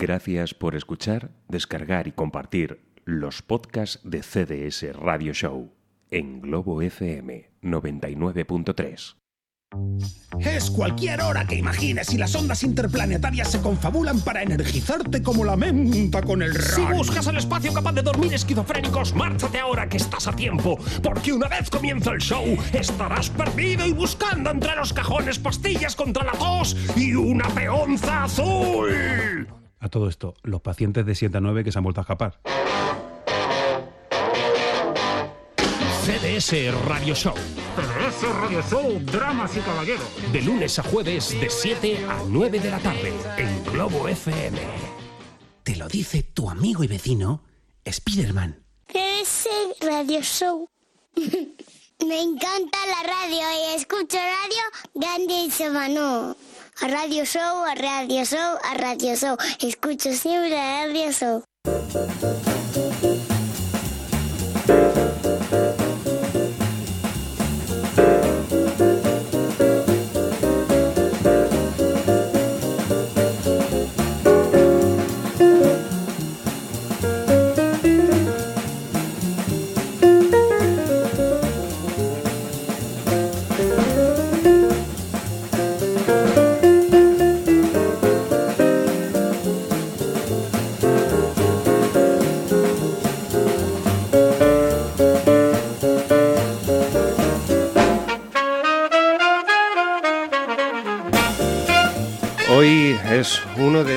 Gracias por escuchar, descargar y compartir los podcasts de CDS Radio Show en Globo FM 99.3. Es cualquier hora que imagines y las ondas interplanetarias se confabulan para energizarte como la menta con el Si rayo. buscas el espacio capaz de dormir esquizofrénicos, márchate ahora que estás a tiempo, porque una vez comienza el show, estarás perdido y buscando entre los cajones pastillas contra la tos y una peonza azul. A todo esto, los pacientes de 7 a 9 que se han vuelto a escapar. CDS Radio Show. CDS Radio Show, Dramas y Caballeros. De lunes a jueves, de 7 a 9 de la tarde, en Globo FM. Te lo dice tu amigo y vecino, Spiderman. CDS Radio Show. Me encanta la radio y escucho radio grande y semano. A Radio Show, a Radio Show, a Radio Show. Escucho siempre a Radio Show.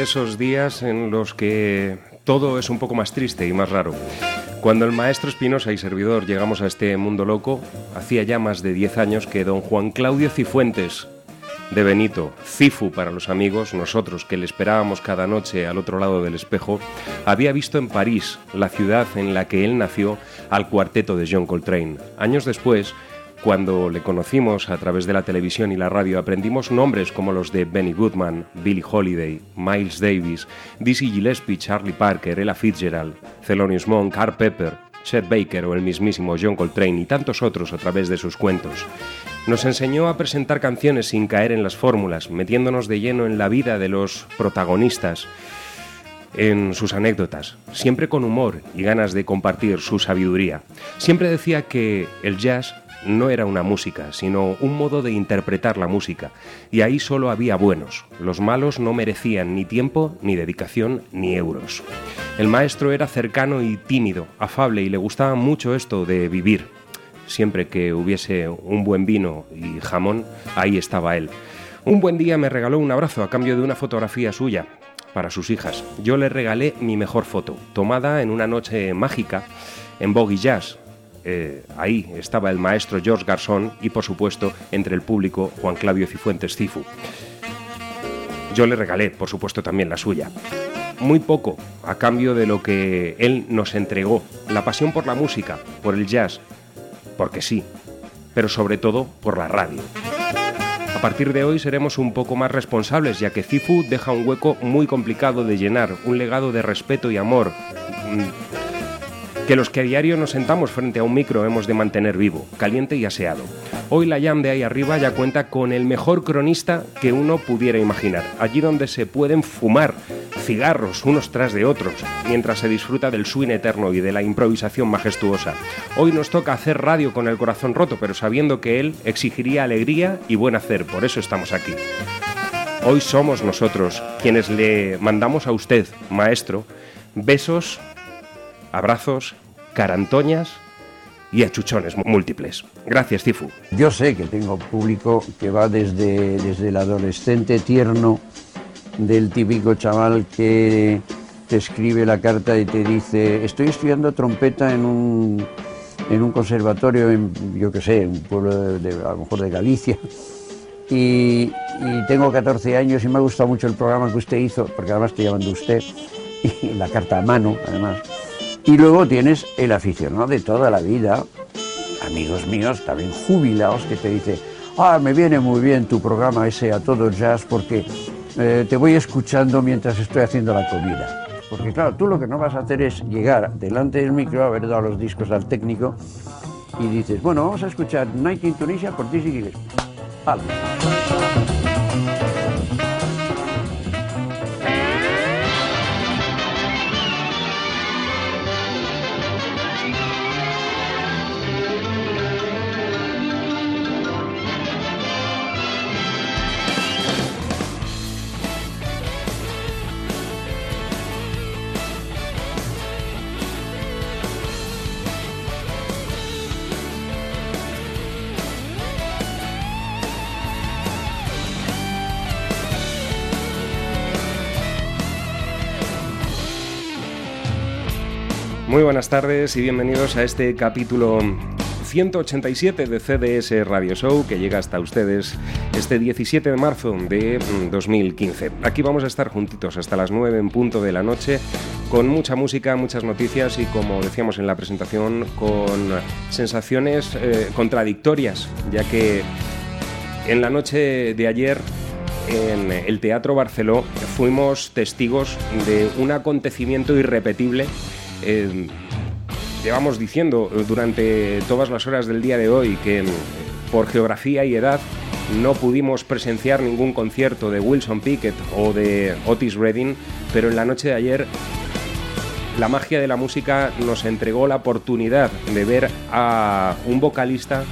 Esos días en los que todo es un poco más triste y más raro. Cuando el maestro Espinosa y servidor llegamos a este mundo loco, hacía ya más de 10 años que don Juan Claudio Cifuentes, de Benito, Cifu para los amigos, nosotros que le esperábamos cada noche al otro lado del espejo, había visto en París, la ciudad en la que él nació, al cuarteto de John Coltrane. Años después, cuando le conocimos a través de la televisión y la radio, aprendimos nombres como los de Benny Goodman, Billie Holiday, Miles Davis, Dizzy Gillespie, Charlie Parker, Ella Fitzgerald, Thelonious Monk, Art Pepper, Chet Baker o el mismísimo John Coltrane y tantos otros a través de sus cuentos. Nos enseñó a presentar canciones sin caer en las fórmulas, metiéndonos de lleno en la vida de los protagonistas, en sus anécdotas, siempre con humor y ganas de compartir su sabiduría. Siempre decía que el jazz no era una música, sino un modo de interpretar la música, y ahí solo había buenos. Los malos no merecían ni tiempo, ni dedicación, ni euros. El maestro era cercano y tímido, afable, y le gustaba mucho esto de vivir. Siempre que hubiese un buen vino y jamón, ahí estaba él. Un buen día me regaló un abrazo a cambio de una fotografía suya para sus hijas. Yo le regalé mi mejor foto, tomada en una noche mágica en Boggy Jazz. Eh, ahí estaba el maestro George Garzón y, por supuesto, entre el público Juan Claudio Cifuentes Cifu. Yo le regalé, por supuesto, también la suya. Muy poco a cambio de lo que él nos entregó, la pasión por la música, por el jazz, porque sí, pero sobre todo por la radio. A partir de hoy seremos un poco más responsables, ya que Cifu deja un hueco muy complicado de llenar, un legado de respeto y amor, mm, que los que a diario nos sentamos frente a un micro hemos de mantener vivo, caliente y aseado. Hoy la Jam de ahí arriba ya cuenta con el mejor cronista que uno pudiera imaginar, allí donde se pueden fumar cigarros unos tras de otros, mientras se disfruta del swing eterno y de la improvisación majestuosa. Hoy nos toca hacer radio con el corazón roto, pero sabiendo que él exigiría alegría y buen hacer, por eso estamos aquí. Hoy somos nosotros quienes le mandamos a usted, maestro, besos, abrazos, carantoñas y achuchones múltiples. Gracias, Cifu. Yo sé que tengo público que va desde, desde el adolescente tierno del típico chaval que te escribe la carta y te dice, estoy estudiando trompeta en un, en un conservatorio en, yo qué sé, un pueblo de, a lo mejor de Galicia, y, y tengo 14 años y me ha gustado mucho el programa que usted hizo, porque además estoy llamando usted, y la carta a mano, además. Y luego tienes el aficionado de toda la vida, amigos míos, también jubilados, que te dice, ah, me viene muy bien tu programa ese a todo jazz porque eh, te voy escuchando mientras estoy haciendo la comida. Porque claro, tú lo que no vas a hacer es llegar delante del micro, haber dado los discos al técnico y dices, bueno, vamos a escuchar Night in Tunisia por Dizzy Gillespie. Muy buenas tardes y bienvenidos a este capítulo 187 de CDS Radio Show que llega hasta ustedes este 17 de marzo de 2015. Mm, Aquí vamos a estar juntitos hasta las 9 en punto de la noche con mucha música, muchas noticias y como decíamos en la presentación con sensaciones eh, contradictorias ya que en la noche de ayer en el Teatro Barceló fuimos testigos de un acontecimiento irrepetible. Eh, llevamos diciendo durante todas las horas del día de hoy que por geografía y edad no pudimos presenciar ningún concierto de Wilson Pickett o de Otis Redding, pero en la noche de ayer la magia de la música nos entregó la oportunidad de ver a un vocalista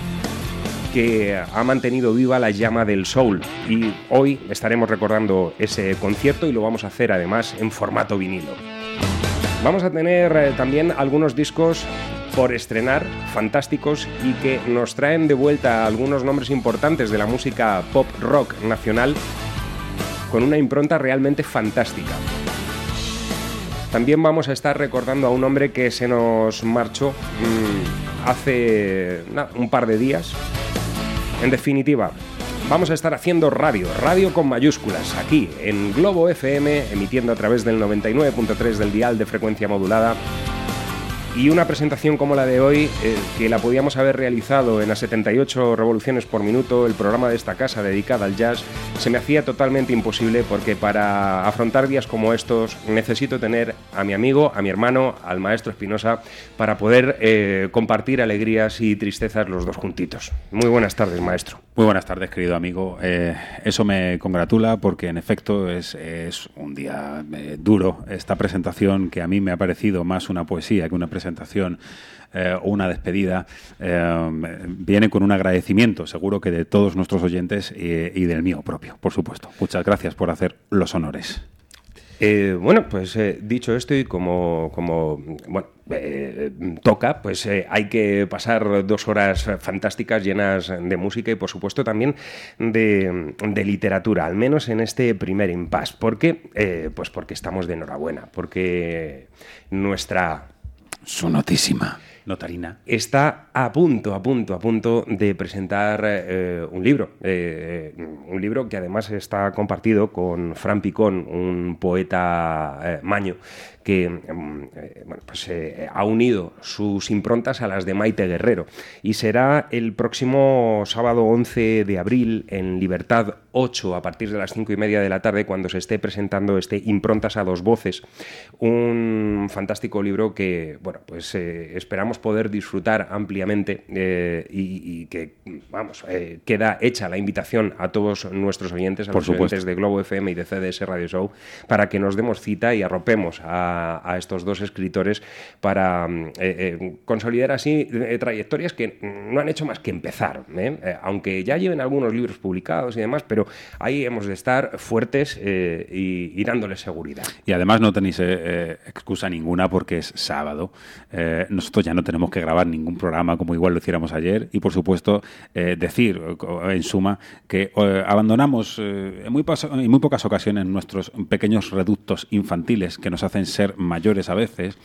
que ha mantenido viva la llama del soul y hoy estaremos recordando ese concierto y lo vamos a hacer además en formato vinilo. Vamos a tener eh, también algunos discos por estrenar, fantásticos y que nos traen de vuelta algunos nombres importantes de la música pop rock nacional con una impronta realmente fantástica. También vamos a estar recordando a un hombre que se nos marchó mmm, hace un par de días. En definitiva, vamos a estar haciendo radio, radio con mayúsculas, aquí en Globo FM, emitiendo a través del 99.3 del dial de frecuencia modulada. Y una presentación como la de hoy, eh, que la podíamos haber realizado en las 78 revoluciones por minuto, el programa de esta casa dedicada al jazz, se me hacía totalmente imposible porque para afrontar días como estos necesito tener a mi amigo, a mi hermano, al maestro Espinosa, para poder eh, compartir alegrías y tristezas los dos juntitos. Muy buenas tardes, maestro. Muy buenas tardes, querido amigo. Eh, eso me congratula porque en efecto es, un día eh, duro. Esta presentación que a mí me ha parecido más una poesía que una presentación eh, o una despedida viene con un agradecimiento, seguro que de todos nuestros oyentes y del mío propio, por supuesto. Muchas gracias por hacer los honores. Eh, bueno, pues eh, dicho esto y como, bueno, eh, toca, pues hay que pasar dos horas fantásticas llenas de música y por supuesto también de, literatura, al menos en este primer impasse. ¿Por qué? pues porque estamos de enhorabuena, porque nuestra... Su notísima notarina. Está a punto, a punto, a punto de presentar eh, un libro. Eh, un libro que además está compartido con Fran Picón, un poeta eh, maño, que mm, bueno, pues, eh, ha unido sus improntas a las de Maite Guerrero. Y será el próximo sábado 11 de abril en Libertad 8 a partir de las 5 y media de la tarde cuando se esté presentando este Improntas a dos voces. Un fantástico libro que, bueno, pues eh, esperamos poder disfrutar ampliamente eh, y, y, que, vamos, queda hecha la invitación a todos nuestros oyentes, a Por los supuesto. oyentes de Globo FM y de CDS Radio Show, para que nos demos cita y arropemos a a, estos dos escritores para eh, eh, consolidar así eh, trayectorias que no han hecho más que empezar, aunque ya lleven algunos libros publicados y demás, pero ahí hemos de estar fuertes y, y, dándoles seguridad. Y además no tenéis excusa ninguna porque es sábado. nosotros ya no tenemos que grabar ningún programa como igual lo hiciéramos ayer y por supuesto decir en suma que abandonamos en muy, en muy pocas ocasiones nuestros pequeños reductos infantiles que nos hacen ser mayores a veces,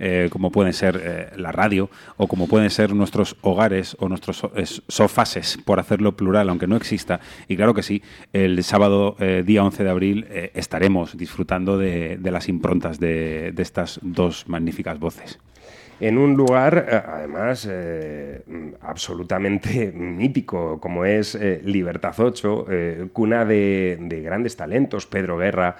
eh, como pueden ser eh, la radio o como pueden ser nuestros hogares o nuestros so sofases, por hacerlo plural, aunque no exista. Y claro que sí, el sábado eh, día 11 de abril estaremos disfrutando de, las improntas de, estas dos magníficas voces en un lugar, además, absolutamente mítico, como es Libertad 8, eh, cuna de, grandes talentos, Pedro Guerra.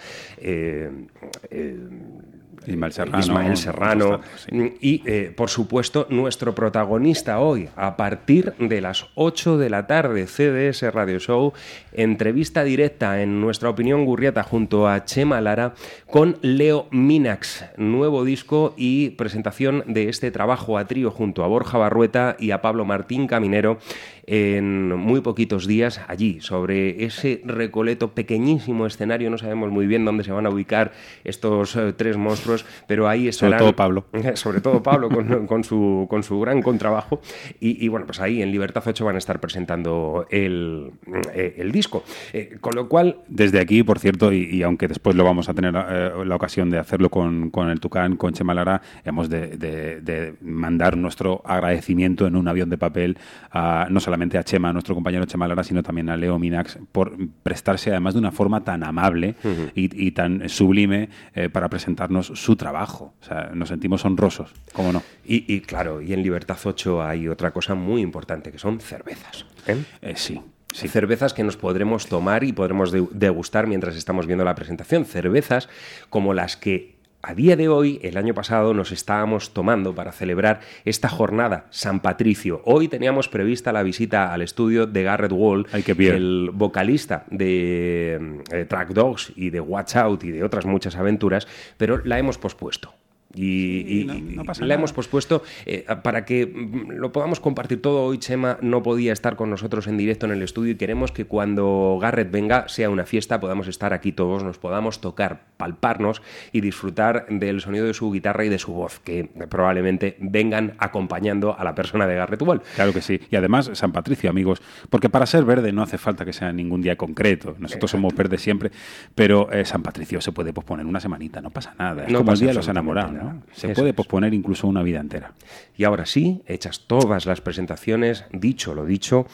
Ismael Serrano, Ismael Serrano. Sí. y, eh, por supuesto, nuestro protagonista hoy, a partir de las 8 de la tarde, CDS Radio Show, entrevista directa en nuestra opinión Gurriata junto a Chema Lara con Leo Minax, nuevo disco y presentación de este trabajo a trío junto a Borja Barrueta y a Pablo Martín Caminero en muy poquitos días allí, sobre ese recoleto pequeñísimo escenario, no sabemos muy bien dónde se van a ubicar estos eh, tres monstruos pero ahí estarán... Sobre todo Pablo. Sobre todo Pablo con, con su, con su gran contrabajo. Y, y, bueno, pues ahí en Libertad 8 van a estar presentando el, eh, el disco. Eh, con lo cual... Desde aquí, por cierto, y, y aunque después lo vamos a tener la ocasión de hacerlo con, con el Tucán, con Chema Lara, hemos de, de, de, mandar nuestro agradecimiento en un avión de papel a, no solamente a Chema, a nuestro compañero Chema Lara, sino también a Leo Minax, por prestarse además de una forma tan amable uh -huh. y, y, tan sublime eh, para presentarnos su trabajo. O sea, nos sentimos honrosos, ¿cómo no? Y, y claro, y en Libertad 8 hay otra cosa muy importante, que son cervezas. ¿eh? Eh, sí, Sí. Cervezas que nos podremos tomar y podremos degustar mientras estamos viendo la presentación. Cervezas como las que a día de hoy, el año pasado, nos estábamos tomando para celebrar esta jornada San Patricio. Hoy teníamos prevista la visita al estudio de Garrett Wall, Ay, el vocalista de eh, Track Dogs y de Watch Out y de otras muchas aventuras, pero la hemos pospuesto. Y, sí, y, no, no pasa la nada. hemos pospuesto eh, para que mm, lo podamos compartir todo. Hoy Chema no podía estar con nosotros en directo en el estudio y queremos que cuando Garrett venga sea una fiesta, podamos estar aquí todos, nos podamos tocar, palparnos y disfrutar del sonido de su guitarra y de su voz, que probablemente vengan acompañando a la persona de Garrett Wall. Claro que sí. Y además, San Patricio, amigos, porque para ser verde no hace falta que sea ningún día concreto. Nosotros Exacto. somos verdes siempre, pero eh, San Patricio se puede posponer una semanita, no pasa nada. Es no como pasa el día de los enamorados. ¿no? Se Eso puede posponer es. incluso una vida entera. Y ahora sí, hechas todas las presentaciones, dicho lo dicho,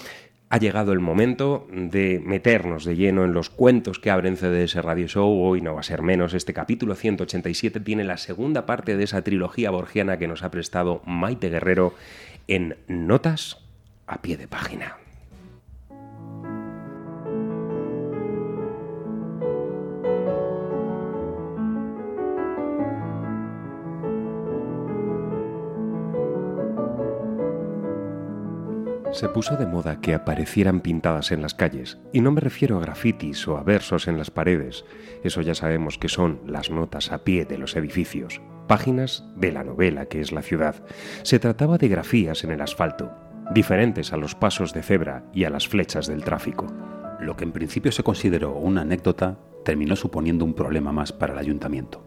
ha llegado el momento de meternos de lleno en los cuentos que abren CDS Radio Show. Hoy no va a ser menos. Este capítulo 187 tiene la segunda parte de esa trilogía borgiana que nos ha prestado Maite Guerrero en Notas a pie de página. Se puso de moda que aparecieran pintadas en las calles, y no me refiero a grafitis o a versos en las paredes, eso ya sabemos que son las notas a pie de los edificios, páginas de la novela que es la ciudad. Se trataba de grafías en el asfalto, diferentes a los pasos de cebra y a las flechas del tráfico. Lo que en principio se consideró una anécdota terminó suponiendo un problema más para el ayuntamiento.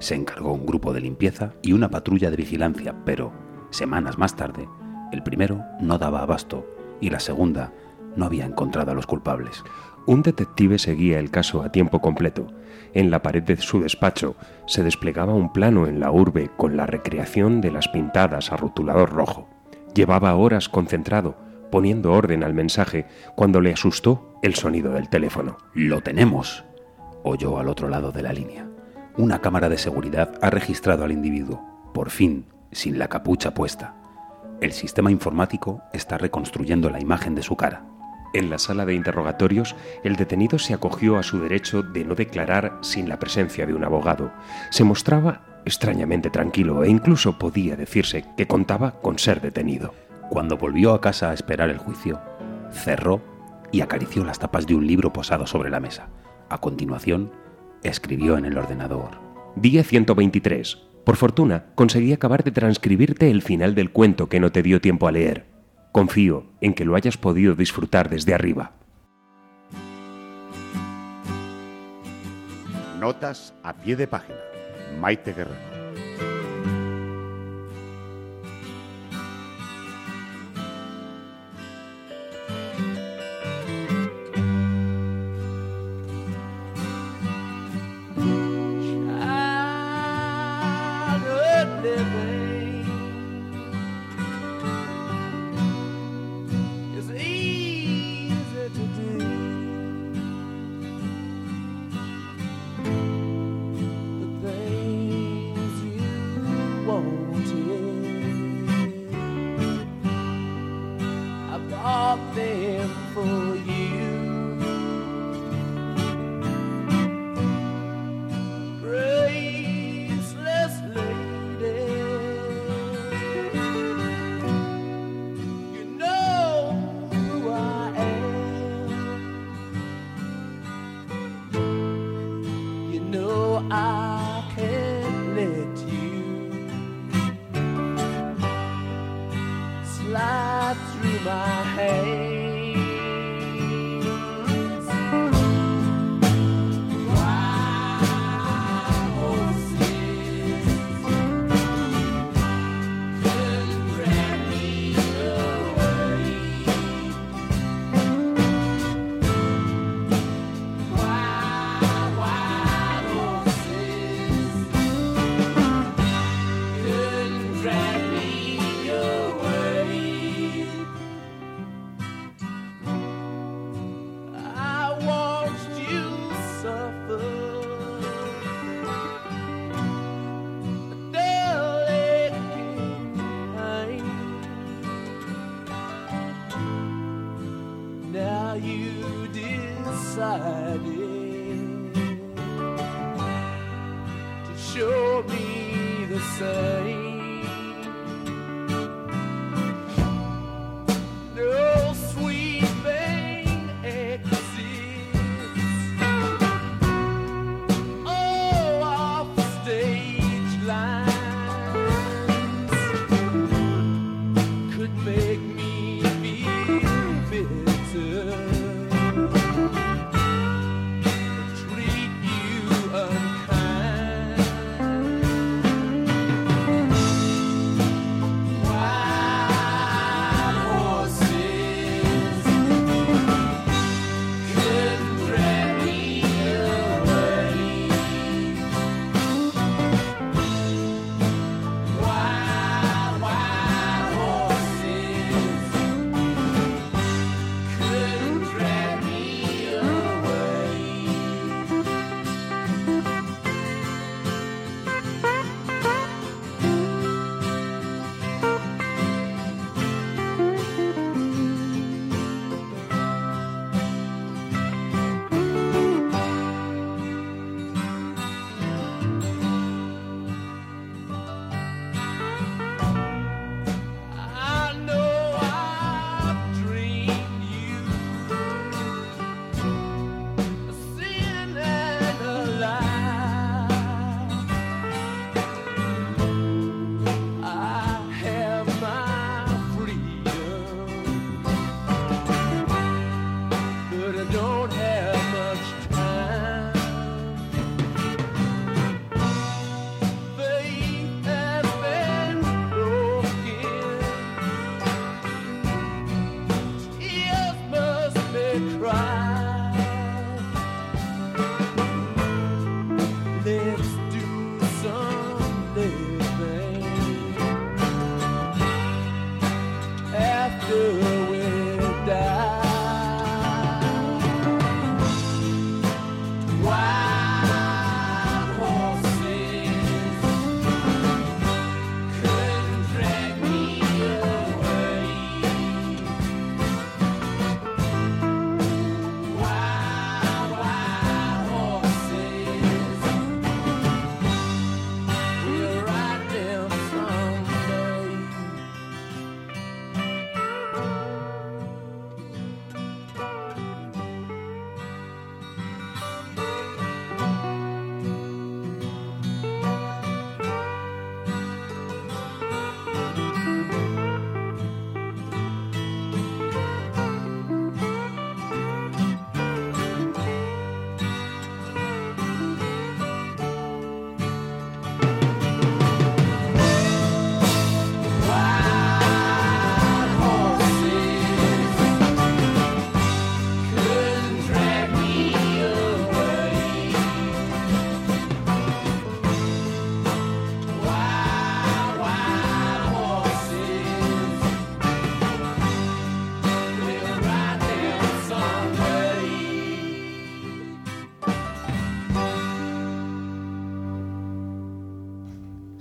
Se encargó un grupo de limpieza y una patrulla de vigilancia, pero, semanas más tarde, el primero no daba abasto y la segunda no había encontrado a los culpables. Un detective seguía el caso a tiempo completo. En la pared de su despacho se desplegaba un plano en la urbe con la recreación de las pintadas a rotulador rojo. Llevaba horas concentrado, poniendo orden al mensaje, cuando le asustó el sonido del teléfono. Lo tenemos, oyó al otro lado de la línea. Una cámara de seguridad ha registrado al individuo, por fin, sin la capucha puesta. El sistema informático está reconstruyendo la imagen de su cara. En la sala de interrogatorios, el detenido se acogió a su derecho de no declarar sin la presencia de un abogado. Se mostraba extrañamente tranquilo e incluso podía decirse que contaba con ser detenido. Cuando volvió a casa a esperar el juicio, cerró y acarició las tapas de un libro posado sobre la mesa. A continuación, escribió en el ordenador. Día 123. Por fortuna, conseguí acabar de transcribirte el final del cuento que no te dio tiempo a leer. Confío en que lo hayas podido disfrutar desde arriba. Notas a pie de página. Maite Guerrero.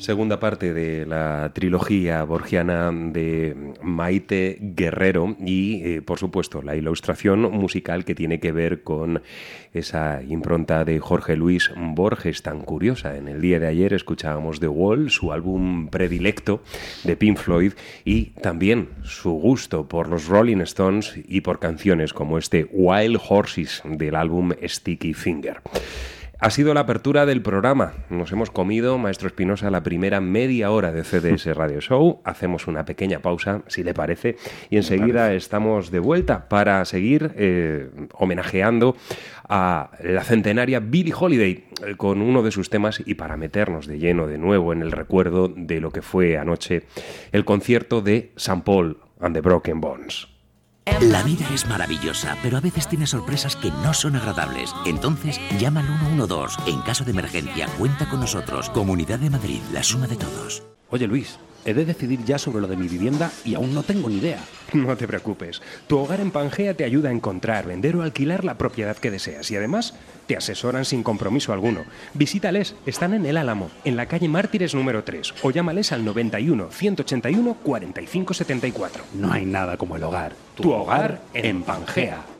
Segunda parte de la trilogía borgiana de Maite Guerrero y, eh, por supuesto, la ilustración musical que tiene que ver con esa impronta de Jorge Luis Borges tan curiosa. En el día de ayer escuchábamos The Wall, su álbum predilecto de Pink Floyd y también su gusto por los Rolling Stones y por canciones como este Wild Horses del álbum Sticky Finger. Ha sido la apertura del programa. Nos hemos comido, Maestro Espinosa, la primera media hora de CDS Radio Show. Hacemos una pequeña pausa, si le parece, y enseguida estamos de vuelta para seguir eh, homenajeando a la centenaria Billie Holiday eh, con uno de sus temas y para meternos de lleno de nuevo en el recuerdo de lo que fue anoche el concierto de St. Paul and the Broken Bones. La vida es maravillosa, pero a veces tiene sorpresas que no son agradables. Entonces, llama al 112. En caso de emergencia, cuenta con nosotros. Comunidad de Madrid, la suma de todos. Oye Luis, he de decidir ya sobre lo de mi vivienda y aún no tengo ni idea. No te preocupes. Tu hogar en Pangea te ayuda a encontrar, vender o alquilar la propiedad que deseas y además te asesoran sin compromiso alguno. Visítales, están en El Álamo, en la calle Mártires número 3 o llámales al 91 181 45 74. No hay nada como el hogar. Tu hogar en Pangea.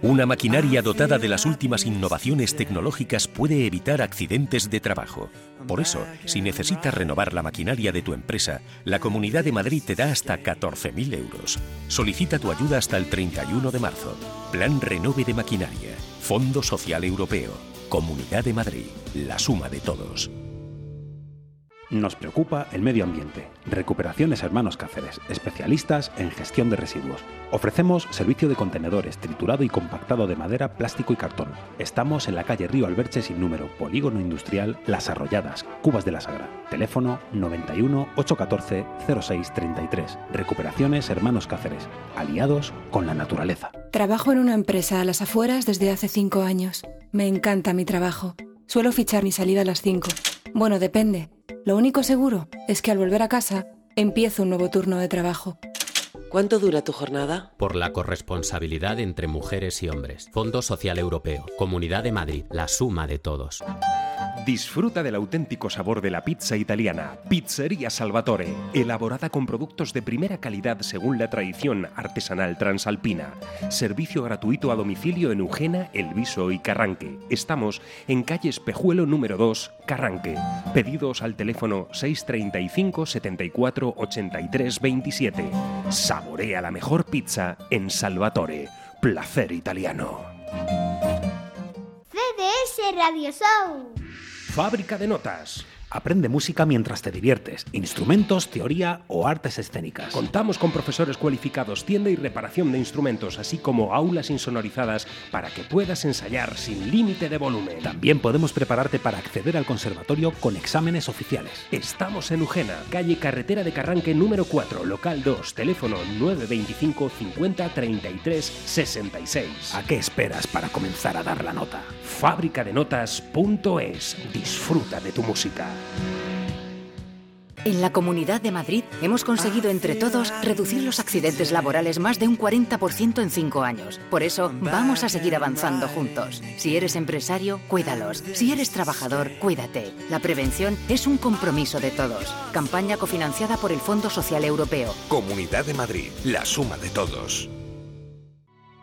Una maquinaria dotada de las últimas innovaciones tecnológicas puede evitar accidentes de trabajo. Por eso, si necesitas renovar la maquinaria de tu empresa, la Comunidad de Madrid te da hasta 14.000 euros. Solicita tu ayuda hasta el 31 de marzo. Plan Renove de Maquinaria. Fondo Social Europeo. Comunidad de Madrid. La suma de todos. Nos preocupa el medio ambiente. Recuperaciones Hermanos Cáceres, especialistas en gestión de residuos. Ofrecemos servicio de contenedores, triturado y compactado de madera, plástico y cartón. Estamos en la calle Río Alberche sin número, Polígono Industrial Las Arrolladas, Cubas de la Sagra. Teléfono 91 814 0633. Recuperaciones Hermanos Cáceres, aliados con la naturaleza. Trabajo en una empresa a las afueras desde hace cinco años. Me encanta mi trabajo. Suelo fichar mi salida a las 5. Bueno, depende. Lo único seguro es que al volver a casa empiezo un nuevo turno de trabajo. ¿Cuánto dura tu jornada? Por la corresponsabilidad entre mujeres y hombres. Fondo Social Europeo. Comunidad de Madrid. La suma de todos. Disfruta del auténtico sabor de la pizza italiana. Pizzería Salvatore. Elaborada con productos de primera calidad según la tradición artesanal transalpina. Servicio gratuito a domicilio en Eugena, El Viso y Carranque. Estamos en calle Espejuelo número 2, Carranque. Pedidos al teléfono 635 74 83 27. Saborea la mejor pizza en Salvatore. Placer italiano. CDS Radio Show. Fábrica de notas. Aprende música mientras te diviertes, instrumentos, teoría o artes escénicas. Contamos con profesores cualificados, tienda y reparación de instrumentos, así como aulas insonorizadas para que puedas ensayar sin límite de volumen. También podemos prepararte para acceder al conservatorio con exámenes oficiales. Estamos en Ugena, calle Carretera de Carranque número 4, local 2, teléfono 925 50 33 66. ¿A qué esperas para comenzar a dar la nota? Fábricadenotas.es. Disfruta de tu música. En la Comunidad de Madrid hemos conseguido entre todos reducir los accidentes laborales más de un 40% en cinco años. Por eso vamos a seguir avanzando juntos. Si eres empresario, cuídalos. Si eres trabajador, cuídate. La prevención es un compromiso de todos. Campaña cofinanciada por el Fondo Social Europeo. Comunidad de Madrid, la suma de todos.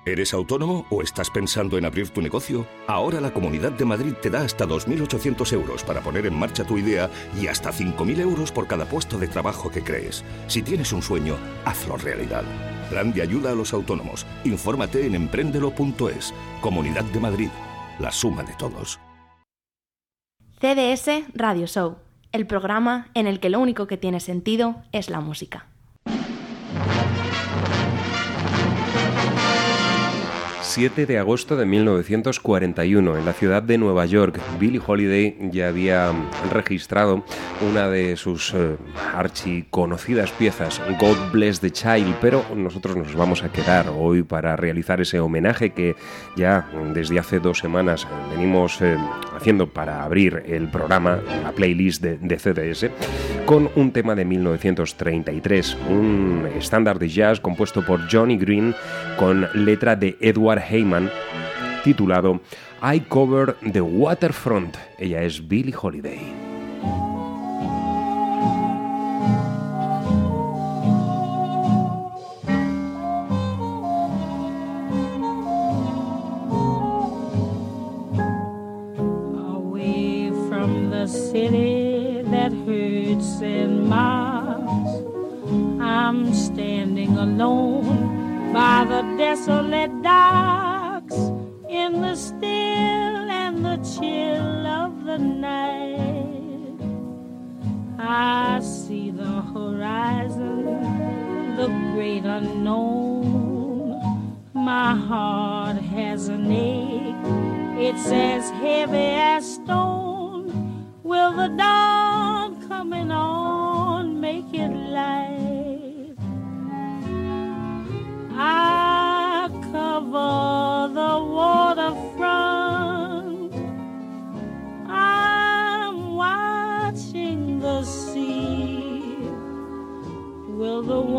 ¿Eres autónomo o estás pensando en abrir tu negocio? Ahora la Comunidad de Madrid te da hasta 2.800 euros para poner en marcha tu idea y hasta 5.000 euros por cada puesto de trabajo que crees. Si tienes un sueño, hazlo realidad. Plan de ayuda a los autónomos. Infórmate en emprendelo.es. Comunidad de Madrid. La suma de todos. CDS Radio Show, el programa en el que lo único que tiene sentido es la música. 7 de agosto de 1941, en la ciudad de Nueva York, Billie Holiday ya había registrado una de sus eh, archiconocidas piezas, God Bless the Child, pero nosotros nos vamos a quedar hoy para realizar ese homenaje que ya desde hace dos semanas venimos eh, haciendo para abrir el programa, la playlist de, de CDS, con un tema de 1933, un estándar de jazz compuesto por Johnny Green con letra de Edward Heyman titulado I Cover the Waterfront. Ella es Billie Holiday. city that hurts and mars. I'm standing alone by the desolate docks in the still and the chill of the night. I see the horizon, the great unknown. My heart has an ache, it's as heavy as stone. Will the dawn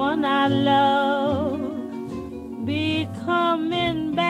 one I love. Be coming back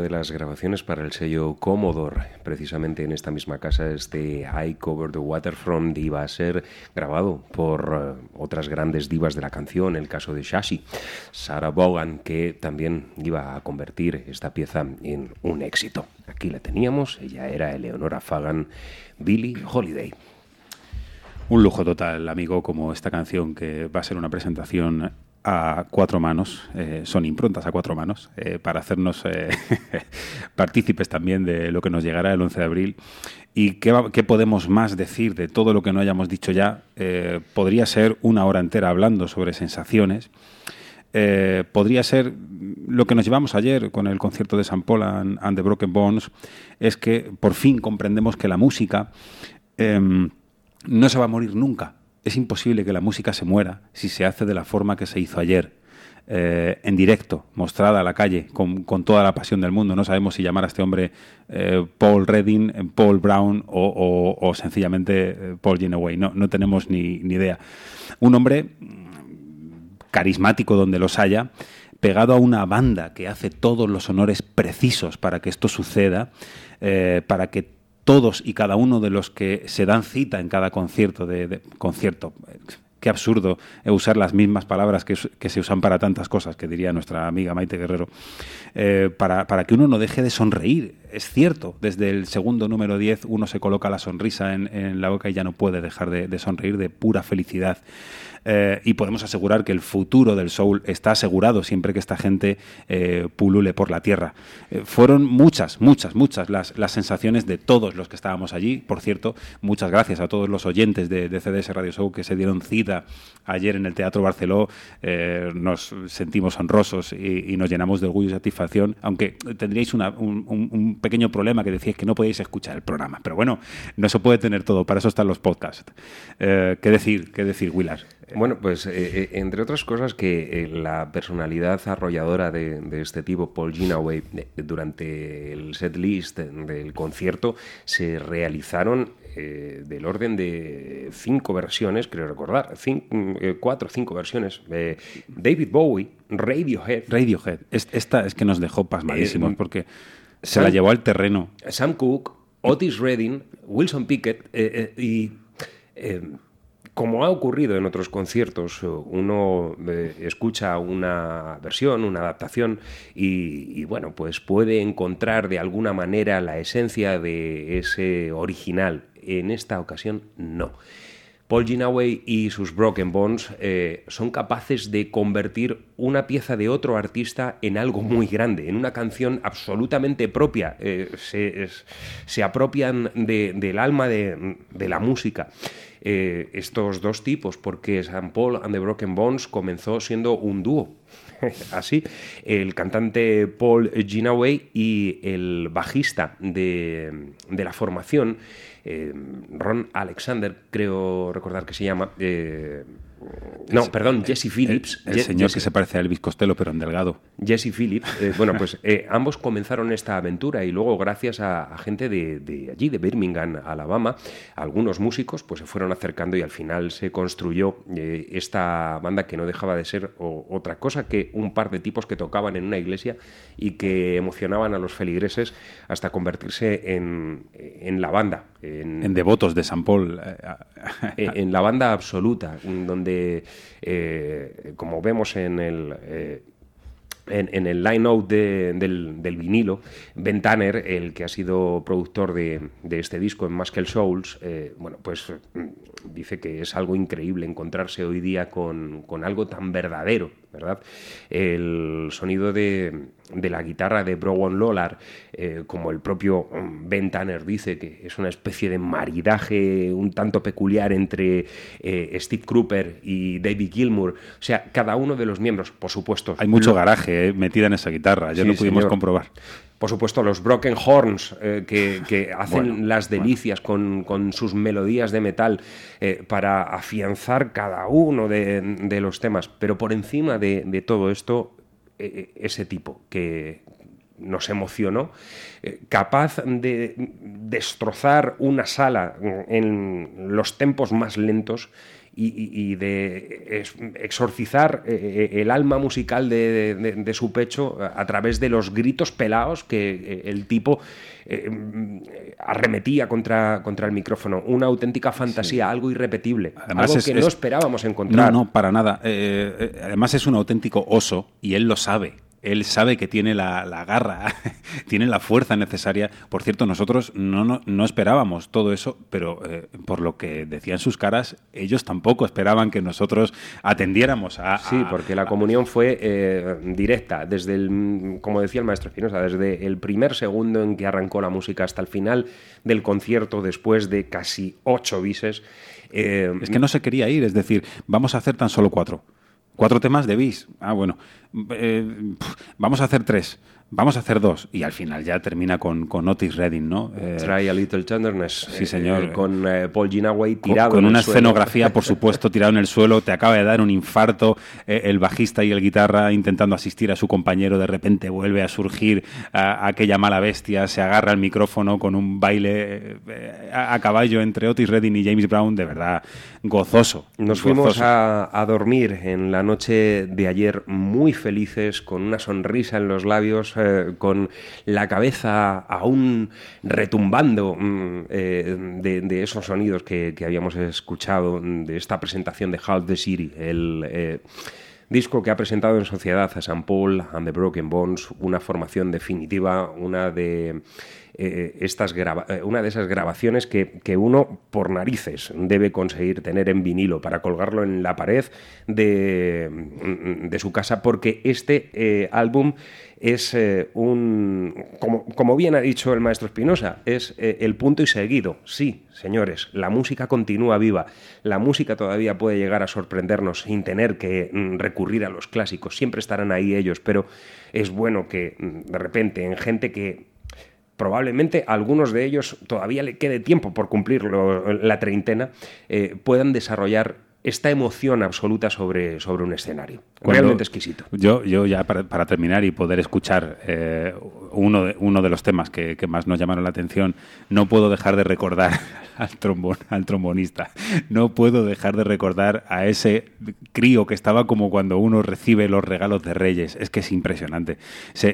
De las grabaciones para el sello Commodore, precisamente en esta misma casa, este I Cover the Waterfront, iba a ser grabado por eh, otras grandes divas de la canción, el caso de Shashi, Sarah Vaughan, que también iba a convertir esta pieza en un éxito. Aquí la teníamos, ella era Eleonora Fagan, Billie Holiday. Un lujo total, amigo, como esta canción que va a ser una presentación a cuatro manos, eh, son improntas a cuatro manos, eh, para hacernos eh, partícipes también de lo que nos llegará el 11 de abril. ¿Y qué, qué podemos más decir de todo lo que no hayamos dicho ya? Podría ser una hora entera hablando sobre sensaciones. Podría ser lo que nos llevamos ayer con el concierto de San Paul and, and the Broken Bones, es que por fin comprendemos que la música em, no se va a morir nunca. Es imposible que la música se muera si se hace de la forma que se hizo ayer. eh, en directo, mostrada a la calle, con, con toda la pasión del mundo. No sabemos si llamar a este hombre eh, Paul Redding, eh, Paul Brown o, o- sencillamente Paul Genoway. No, no tenemos ni, ni idea. Un hombre carismático donde los haya, pegado a una banda que hace todos los honores precisos para que esto suceda, para que todos y cada uno de los que se dan cita en cada concierto de, concierto qué absurdo eh, usar las mismas palabras que, se usan para tantas cosas, que diría nuestra amiga Maite Guerrero, eh, para, para que uno no deje de sonreír. Es cierto, desde el segundo número 10 uno se coloca la sonrisa en, la boca y ya no puede dejar de, de sonreír de pura felicidad. Eh, y podemos asegurar que el futuro del soul está asegurado siempre que esta gente eh, pulule por la tierra. Eh, fueron muchas, muchas, muchas las, las sensaciones de todos los que estábamos allí. Por cierto, muchas gracias a todos los oyentes de, CDS Radio Show que se dieron cita ayer en el Teatro Barceló. Nos sentimos honrosos y, nos llenamos de orgullo y satisfacción, aunque tendríais un, un- pequeño problema que decíais que no podíais escuchar el programa. Pero bueno, no se puede tener todo, para eso están los podcasts. ¿Qué decir, qué decir, Willard? Bueno, pues eh, eh, entre otras cosas que eh, la personalidad arrolladora de, de este tipo, Paul Ginaway, eh, durante el set list del concierto se realizaron eh, del orden de cinco versiones, creo recordar, eh, cuatro o cinco versiones. Eh, David Bowie, Radiohead. Radiohead. Es- esta es que nos dejó pasmadísimos Eh, porque se Sam- la llevó al terreno. Sam Cooke, Otis Redding, Wilson Pickett eh, eh, y eh, como ha ocurrido en otros conciertos, eh, uno eh, escucha una versión, una adaptación y, bueno, pues puede encontrar de alguna manera la esencia de ese original. En esta ocasión no. Paul Ginaway y sus Broken Bones eh, son capaces de convertir una pieza de otro artista en algo muy grande, en una canción absolutamente propia. Se, se apropian de- del alma de la música. Eh, estos dos tipos, porque San Paul and the Broken Bones comenzó siendo un dúo. Así, el cantante Paul Ginaway y el bajista de, de la formación, eh, Ron Alexander, creo recordar que se llama, eh, No, perdón, Jesse Phillips. El, Je- señor Jesse- que se parece a Elvis Costello, pero en delgado. Jesse Phillips, eh, bueno, pues eh, ambos comenzaron esta aventura y luego gracias a, a gente de, de allí, de Birmingham, Alabama, algunos músicos pues se fueron acercando y al final se construyó eh, esta banda que no dejaba de ser o- otra cosa que un par de tipos que tocaban en una iglesia y que emocionaban a los feligreses hasta convertirse en, en la banda. En, En devotos de San Paul. eh, en la banda absoluta, donde, eh, como vemos en el... eh, en, el line-out de- del, del vinilo, Ben Tanner, el que ha sido productor de, de este disco en Muscle Souls, eh, bueno, pues mm, dice que es algo increíble encontrarse hoy día con, con algo tan verdadero, ¿verdad? El sonido de, de la guitarra de Browan Lollar, eh, como el propio mm, Ben Tanner dice, que es una especie de maridaje un tanto peculiar entre eh, Steve Cropper y David Gilmour. O sea, cada uno de los miembros, por supuesto. Hay mucho lo- garaje eh, metida en esa guitarra, ya Sí, lo pudimos señor. comprobar. Por supuesto, los Broken Horns, eh, que, que hacen Bueno, las delicias con, con sus melodías de metal eh, para afianzar cada uno de, de los temas. Pero por encima de, de todo esto, eh, ese tipo que nos emocionó, eh, capaz de destrozar una sala en los tempos más lentos y, de exorcizar eh, el alma musical de, de- de su pecho a través de los gritos pelados que eh, el tipo eh, mm, arremetía contra, contra el micrófono. Una auténtica fantasía, algo irrepetible, Además algo es- que es- no esperábamos encontrar. No, no, para nada. Eh, eh, además es un auténtico oso y él lo sabe. Él sabe que tiene la, la garra, tiene la fuerza necesaria. Por cierto, nosotros no, no, no esperábamos todo eso, pero eh, por lo que decían sus caras, ellos tampoco esperaban que nosotros atendiéramos a... Sí, porque la comunión fue eh, directa, desde el, como decía el maestro Espinosa, desde el primer segundo en que arrancó la música hasta el final del concierto, después de casi ocho bises. eh, Es que no se quería ir, es decir, vamos a hacer tan solo cuatro. Cuatro temas de bis. Ah, bueno. Eh, vamos a hacer tres. Vamos a hacer dos. Y al final ya termina con, con Otis Redding, ¿no? Eh, Try a Little Tenderness. Sí, señor. eh, con eh, Paul Ginaway con- tirado. con en el una suelo. escenografía, por supuesto, tirado en el suelo, te acaba de dar un infarto, eh, el bajista y el guitarra intentando asistir a su compañero, de repente vuelve a surgir a, aquella mala bestia, se agarra al micrófono con un baile eh, a, a caballo entre Otis Redding y James Brown, de verdad, gozoso. Nos fuimos a, a dormir en la noche de ayer muy felices, con una sonrisa en los labios, eh, con la cabeza aún retumbando mm, eh, de, esos sonidos que, habíamos escuchado de esta presentación de Half the City, el eh, disco que ha presentado en sociedad a St. Paul and the Broken Bones, una formación definitiva, una de eh, estas grava- eh, una de esas grabaciones que, que uno por narices debe conseguir tener en vinilo para colgarlo en la pared de, mm, de su casa porque este eh, álbum es eh, un como, como bien ha dicho el maestro Espinosa es eh, el punto y seguido. Sí señores la música continúa viva. La música todavía puede llegar a sorprendernos sin tener que mm, recurrir a los clásicos. Siempre estarán ahí ellos pero es bueno que mm, de repente en gente que probablemente a algunos de ellos todavía le quede tiempo por cumplir lo- la treintena, eh, puedan desarrollar esta emoción absoluta sobre, sobre un escenario. Cuando- Realmente exquisito. Yo, yo ya para, para terminar y poder escuchar eh, uno, de, uno de los temas que, que más nos llamaron la atención, no puedo dejar de recordar al, trombon, al trombonista. No puedo dejar de recordar a ese crío que estaba como cuando uno recibe los regalos de Reyes. Es que es impresionante.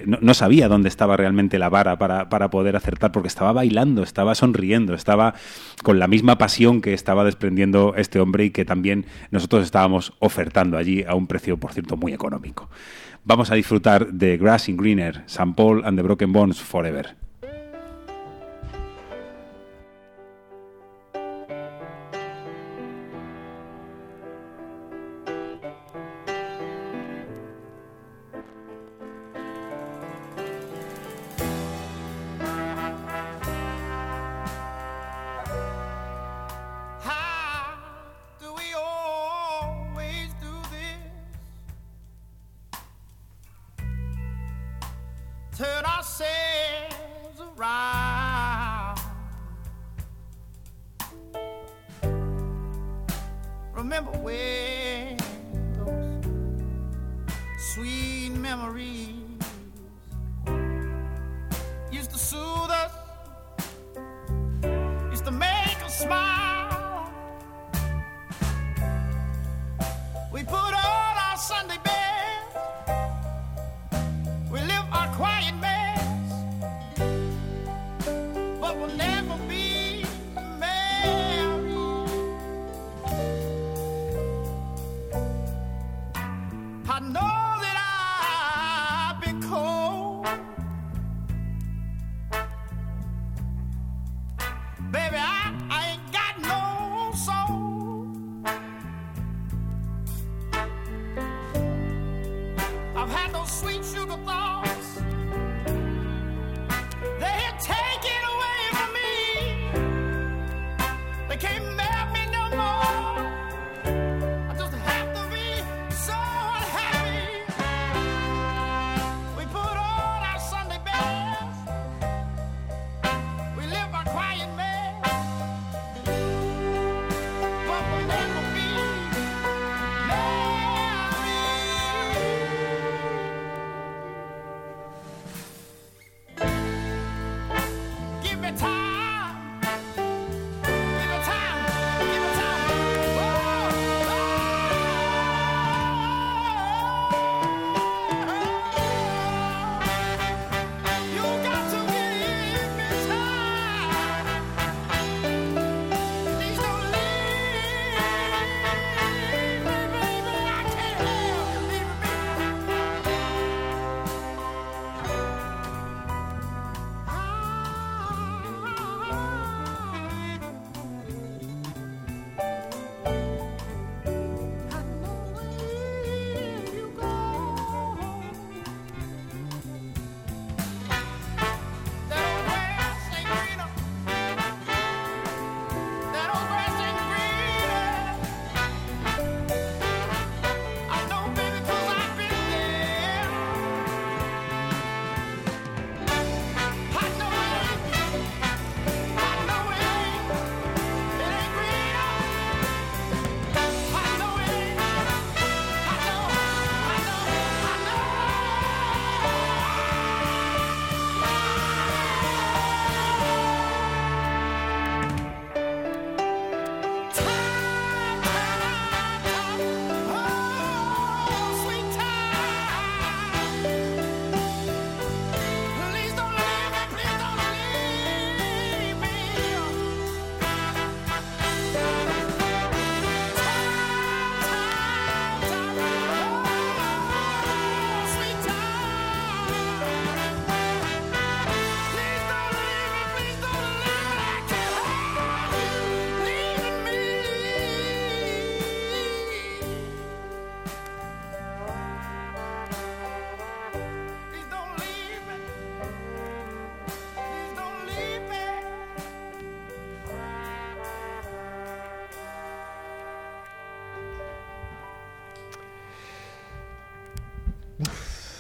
No sabía dónde estaba realmente la vara para, para poder acertar, porque estaba bailando, estaba sonriendo, estaba con la misma pasión que estaba desprendiendo este hombre y que también nosotros estábamos ofertando allí a un precio, por cierto, muy económico. Vamos a disfrutar de Grass in Greener, St. Paul and the Broken Bones Forever.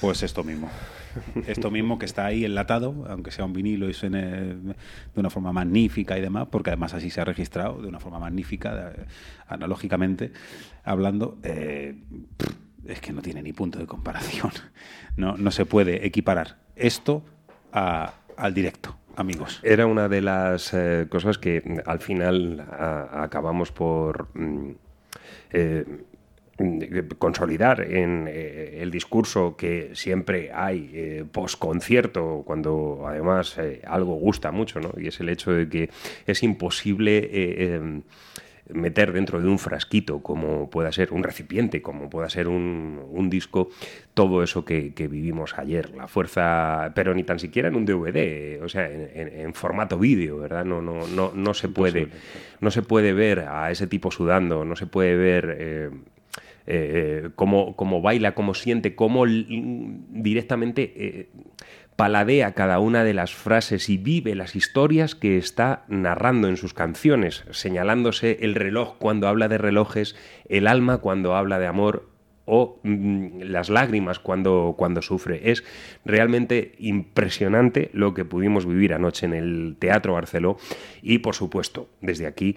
Pues esto mismo. Esto mismo que está ahí enlatado, aunque sea un vinilo y suene de una forma magnífica y demás, porque además así se ha registrado de una forma magnífica, analógicamente hablando, eh, es que no tiene ni punto de comparación. No, no se puede equiparar esto al directo, amigos. Era una de las eh, cosas que al final acabamos por mm, eh, consolidar en eh, el discurso que siempre hay eh, post concierto cuando además eh, algo gusta mucho ¿no? y es el hecho de que es imposible eh, em, meter dentro de un frasquito como pueda ser un recipiente como pueda ser un, un disco todo eso que, que vivimos ayer. La fuerza pero ni tan siquiera en un DVD o sea en, en- en formato vídeo verdad no no no no se puede no se puede ver a ese tipo sudando no se puede ver eh, eh, cómo, cómo baila, cómo siente, cómo l- directamente eh, paladea cada una de las frases y vive las historias que está narrando en sus canciones, señalándose el reloj cuando habla de relojes, el alma cuando habla de amor o mm, las lágrimas cuando, cuando sufre. Es realmente impresionante lo que pudimos vivir anoche en el Teatro Barceló y, por supuesto, desde aquí mm,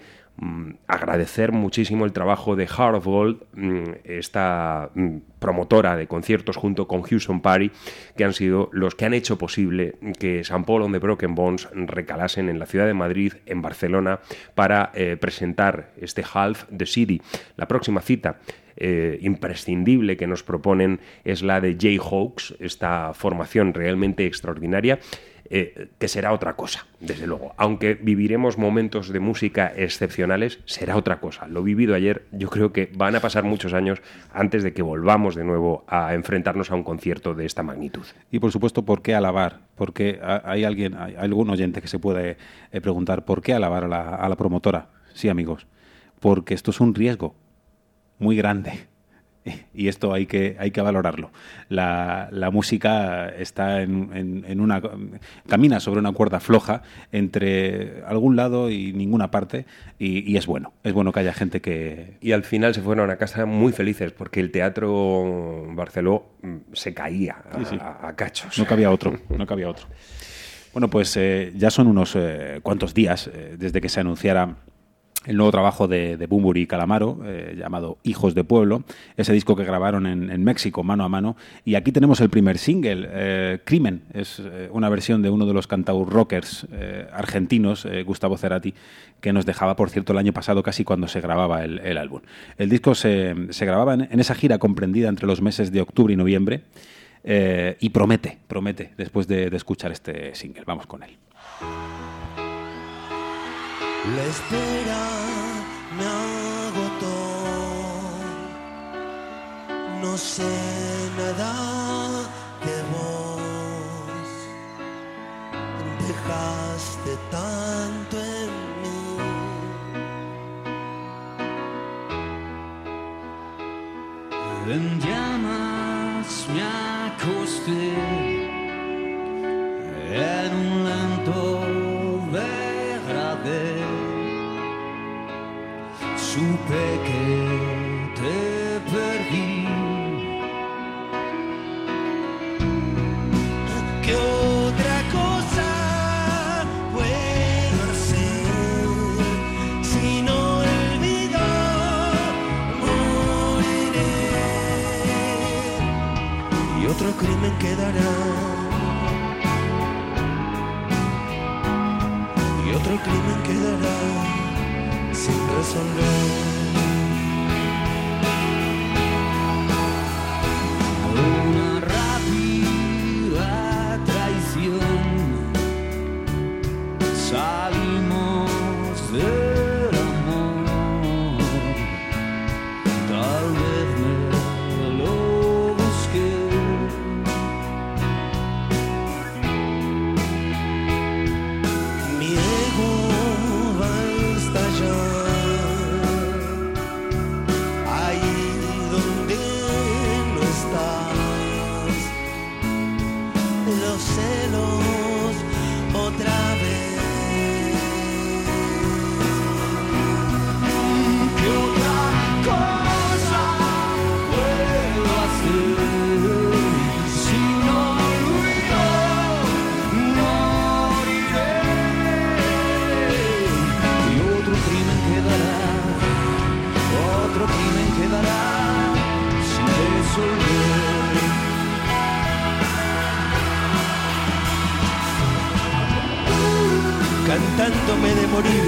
agradecer muchísimo el trabajo de Heart of Gold, mm, esta mm, promotora de conciertos junto con Houston Party, que han sido los que han hecho posible que San Paul on the Broken Bones recalasen en la ciudad de Madrid, en Barcelona, para eh, presentar este Half the City. La próxima cita eh, imprescindible que nos proponen es la de Jayhawks, esta formación realmente extraordinaria. Eh, que será otra cosa, desde luego. Aunque viviremos momentos de música excepcionales, será otra cosa. Lo vivido ayer, yo creo que van a pasar muchos años antes de que volvamos de nuevo a enfrentarnos a un concierto de esta magnitud. Y por supuesto, ¿por qué alabar? Porque ha- hay alguien, hay algún oyente que se puede eh, preguntar ¿por qué alabar a la, a la promotora? Sí, amigos, porque esto es un riesgo muy grande. Y esto hay que, hay que valorarlo. La, la música está en, en- en una. camina sobre una cuerda floja entre algún lado y ninguna parte, y, y es bueno. Es bueno que haya gente que. Y al final se fueron a casa muy felices porque el teatro Barceló mm, se caía a, Sí, sí. a- a cachos. No cabía otro, no cabía otro. Bueno, pues eh, ya son unos eh, cuantos días eh, desde que se anunciara el nuevo trabajo de, de y Calamaro, eh, llamado Hijos de Pueblo, ese disco que grabaron en, México mano a mano. Y aquí tenemos el primer single, eh, Crimen, es eh, una versión de uno de los cantaur rockers eh, argentinos, Gustavo Cerati, que nos dejaba, por cierto, el año pasado casi cuando se grababa el, álbum. El disco se, grababa en, esa gira comprendida entre los meses de octubre y noviembre. y promete, promete, después de, de escuchar este single. Vamos con él. La espera me agotó. No sé nada de vos. Dejaste tanto en mí. En llamas me acosté en un Supe que te perdí. ¿Qué otra cosa puedo hacer si no olvido? Moriré y otro crimen quedará. Sin resolver. Cantándome de morir,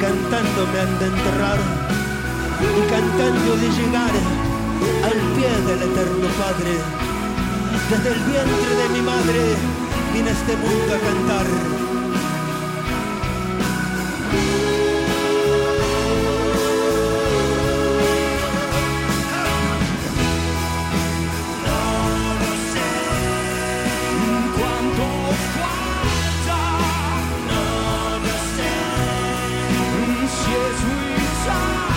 cantándome han de enterrar y cantando de llegar al pie del eterno Padre. Desde el vientre de mi madre vine a este mundo a cantar. Si es muy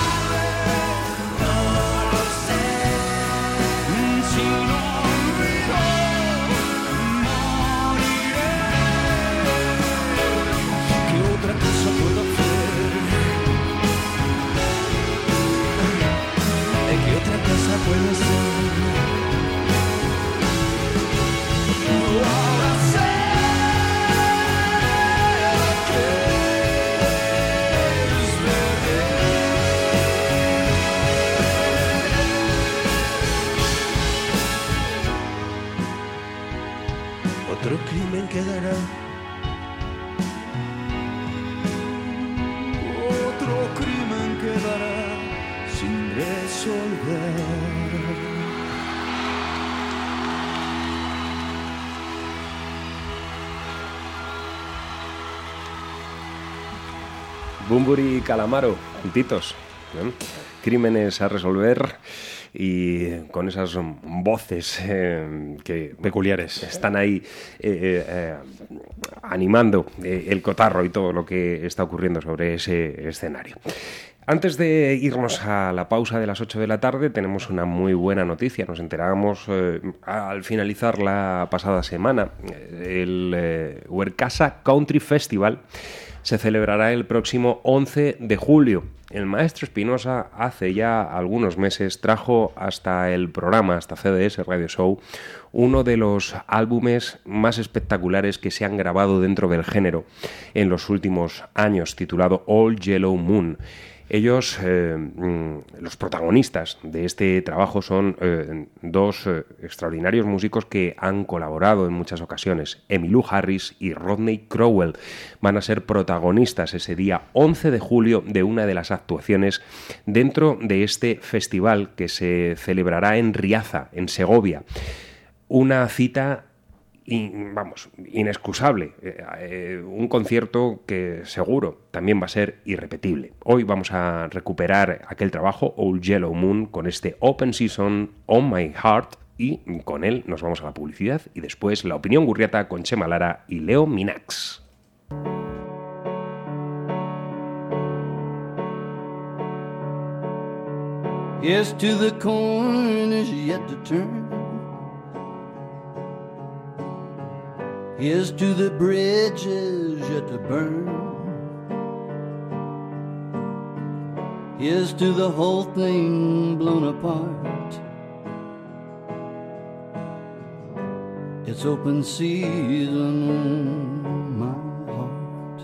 quedará. Otro crimen quedará sin resolver. Bumburi y Calamaro, juntitos. ¿eh? Crímenes a resolver y con esas voces eh, que peculiares están ahí eh, eh, animando el cotarro y todo lo que está ocurriendo sobre ese escenario. Antes de irnos a la pausa de las 8 de la tarde, tenemos una muy buena noticia. Nos enteramos eh, al finalizar la pasada semana. El eh, Huercasa Country Festival se celebrará el próximo 11 de julio. El maestro Espinosa hace ya algunos meses trajo hasta el programa, hasta CDS Radio Show, uno de los álbumes más espectaculares que se han grabado dentro del género en los últimos años, titulado All Yellow Moon. Ellos, eh, mm, los protagonistas de este trabajo, son eh, dos eh, extraordinarios músicos que han colaborado en muchas ocasiones. Emmylou Harris y Rodney Crowell van a ser protagonistas ese día 11 de julio de una de las actuaciones dentro de este festival que se celebrará en Riaza, en Segovia. Una cita in- vamos, inexcusable. Eh, eh, un concierto que seguro también va a ser irrepetible. Hoy vamos a recuperar aquel trabajo, Old Yellow Moon, con este Open Season On My Heart. Y con él nos vamos a la publicidad y después la opinión gurriata con Chema Lara y Leo Minax. Yes, to the corn is yet to turn. Here's to the bridges yet to burn. Here's to the whole thing blown apart. It's open season on my heart.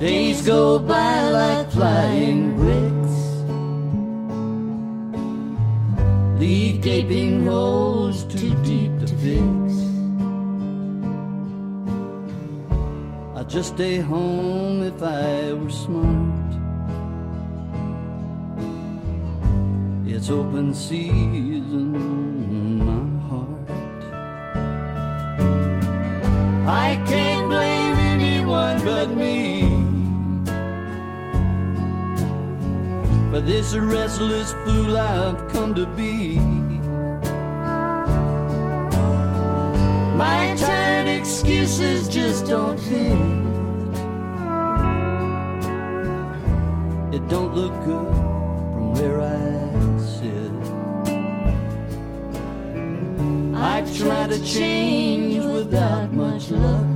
Days go by like flying bricks. Leave gaping holes too deep to fix. I'd just stay home if I were smart. It's open season on my heart. I can't blame anyone but me this restless fool I've come to be. My tired excuses just don't fit. It don't look good from where I sit. I've tried to change without much luck.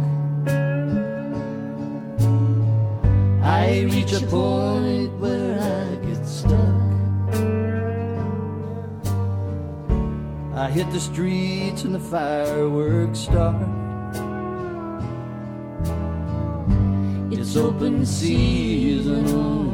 I reach a point I hit the streets and the fireworks start. It's open season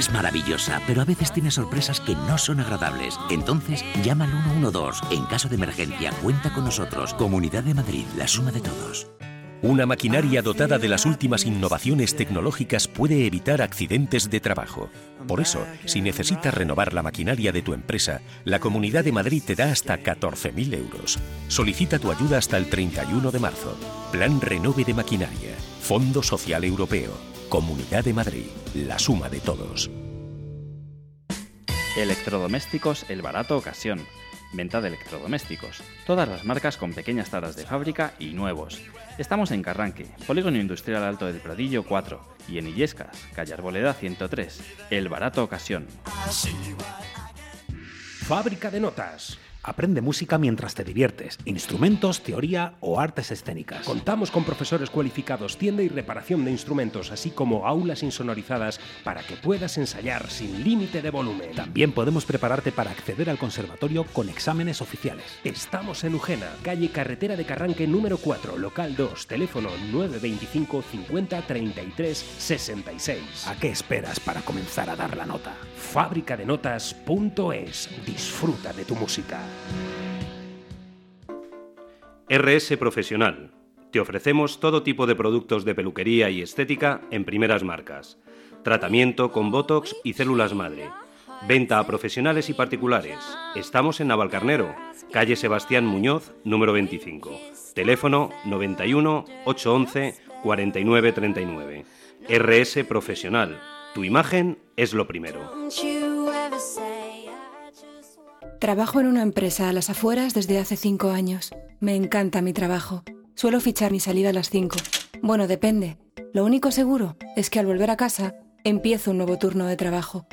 es maravillosa, pero a veces tiene sorpresas que no son agradables. Entonces, llama al 112. En caso de emergencia, cuenta con nosotros. Comunidad de Madrid, la suma de todos. Una maquinaria dotada de las últimas innovaciones tecnológicas puede evitar accidentes de trabajo. Por eso, si necesitas renovar la maquinaria de tu empresa, la Comunidad de Madrid te da hasta 14.000 euros. Solicita tu ayuda hasta el 31 de marzo. Plan Renove de Maquinaria. Fondo Social Europeo. Comunidad de Madrid. La suma de todos. Electrodomésticos El Barato Ocasión. Venta de electrodomésticos. Todas las marcas con pequeñas taras de fábrica y nuevos. Estamos en Carranque, Polígono Industrial Alto del Pradillo 4 y en Illescas, calle Arboleda 103. El Barato Ocasión. Fábrica de notas. Aprende música mientras te diviertes, instrumentos, teoría o artes escénicas. Contamos con profesores cualificados, tienda y reparación de instrumentos, así como aulas insonorizadas para que puedas ensayar sin límite de volumen. También podemos prepararte para acceder al conservatorio con exámenes oficiales. Estamos en Ujena, calle Carretera de Carranque número 4, local 2, teléfono 925 50 33 66. ¿A qué esperas para comenzar a dar la nota? Fábricadenotas.es. Disfruta de tu música. RS Profesional. Te ofrecemos todo tipo de productos de peluquería y estética en primeras marcas. Tratamiento con Botox y células madre. Venta a profesionales y particulares. Estamos en Navalcarnero, calle Sebastián Muñoz, número 25. Teléfono 91 811 4939. RS Profesional. Tu imagen es lo primero. Trabajo en una empresa a las afueras desde hace cinco años. Me encanta mi trabajo. Suelo fichar mi salida a las cinco. Bueno, depende. Lo único seguro es que al volver a casa empiezo un nuevo turno de trabajo.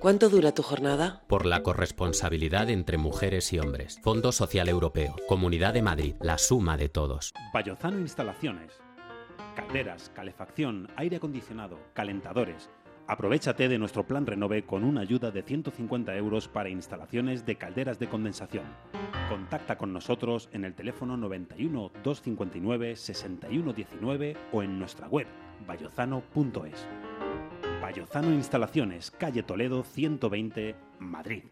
¿Cuánto dura tu jornada? Por la corresponsabilidad entre mujeres y hombres. Fondo Social Europeo. Comunidad de Madrid. La suma de todos. Bayozano Instalaciones. Calderas, calefacción, aire acondicionado, calentadores. Aprovechate de nuestro plan Renove con una ayuda de 150 euros para instalaciones de calderas de condensación. Contacta con nosotros en el teléfono 91 259 6119 o en nuestra web bayozano.es. Bayozano Instalaciones, calle Toledo 120, Madrid.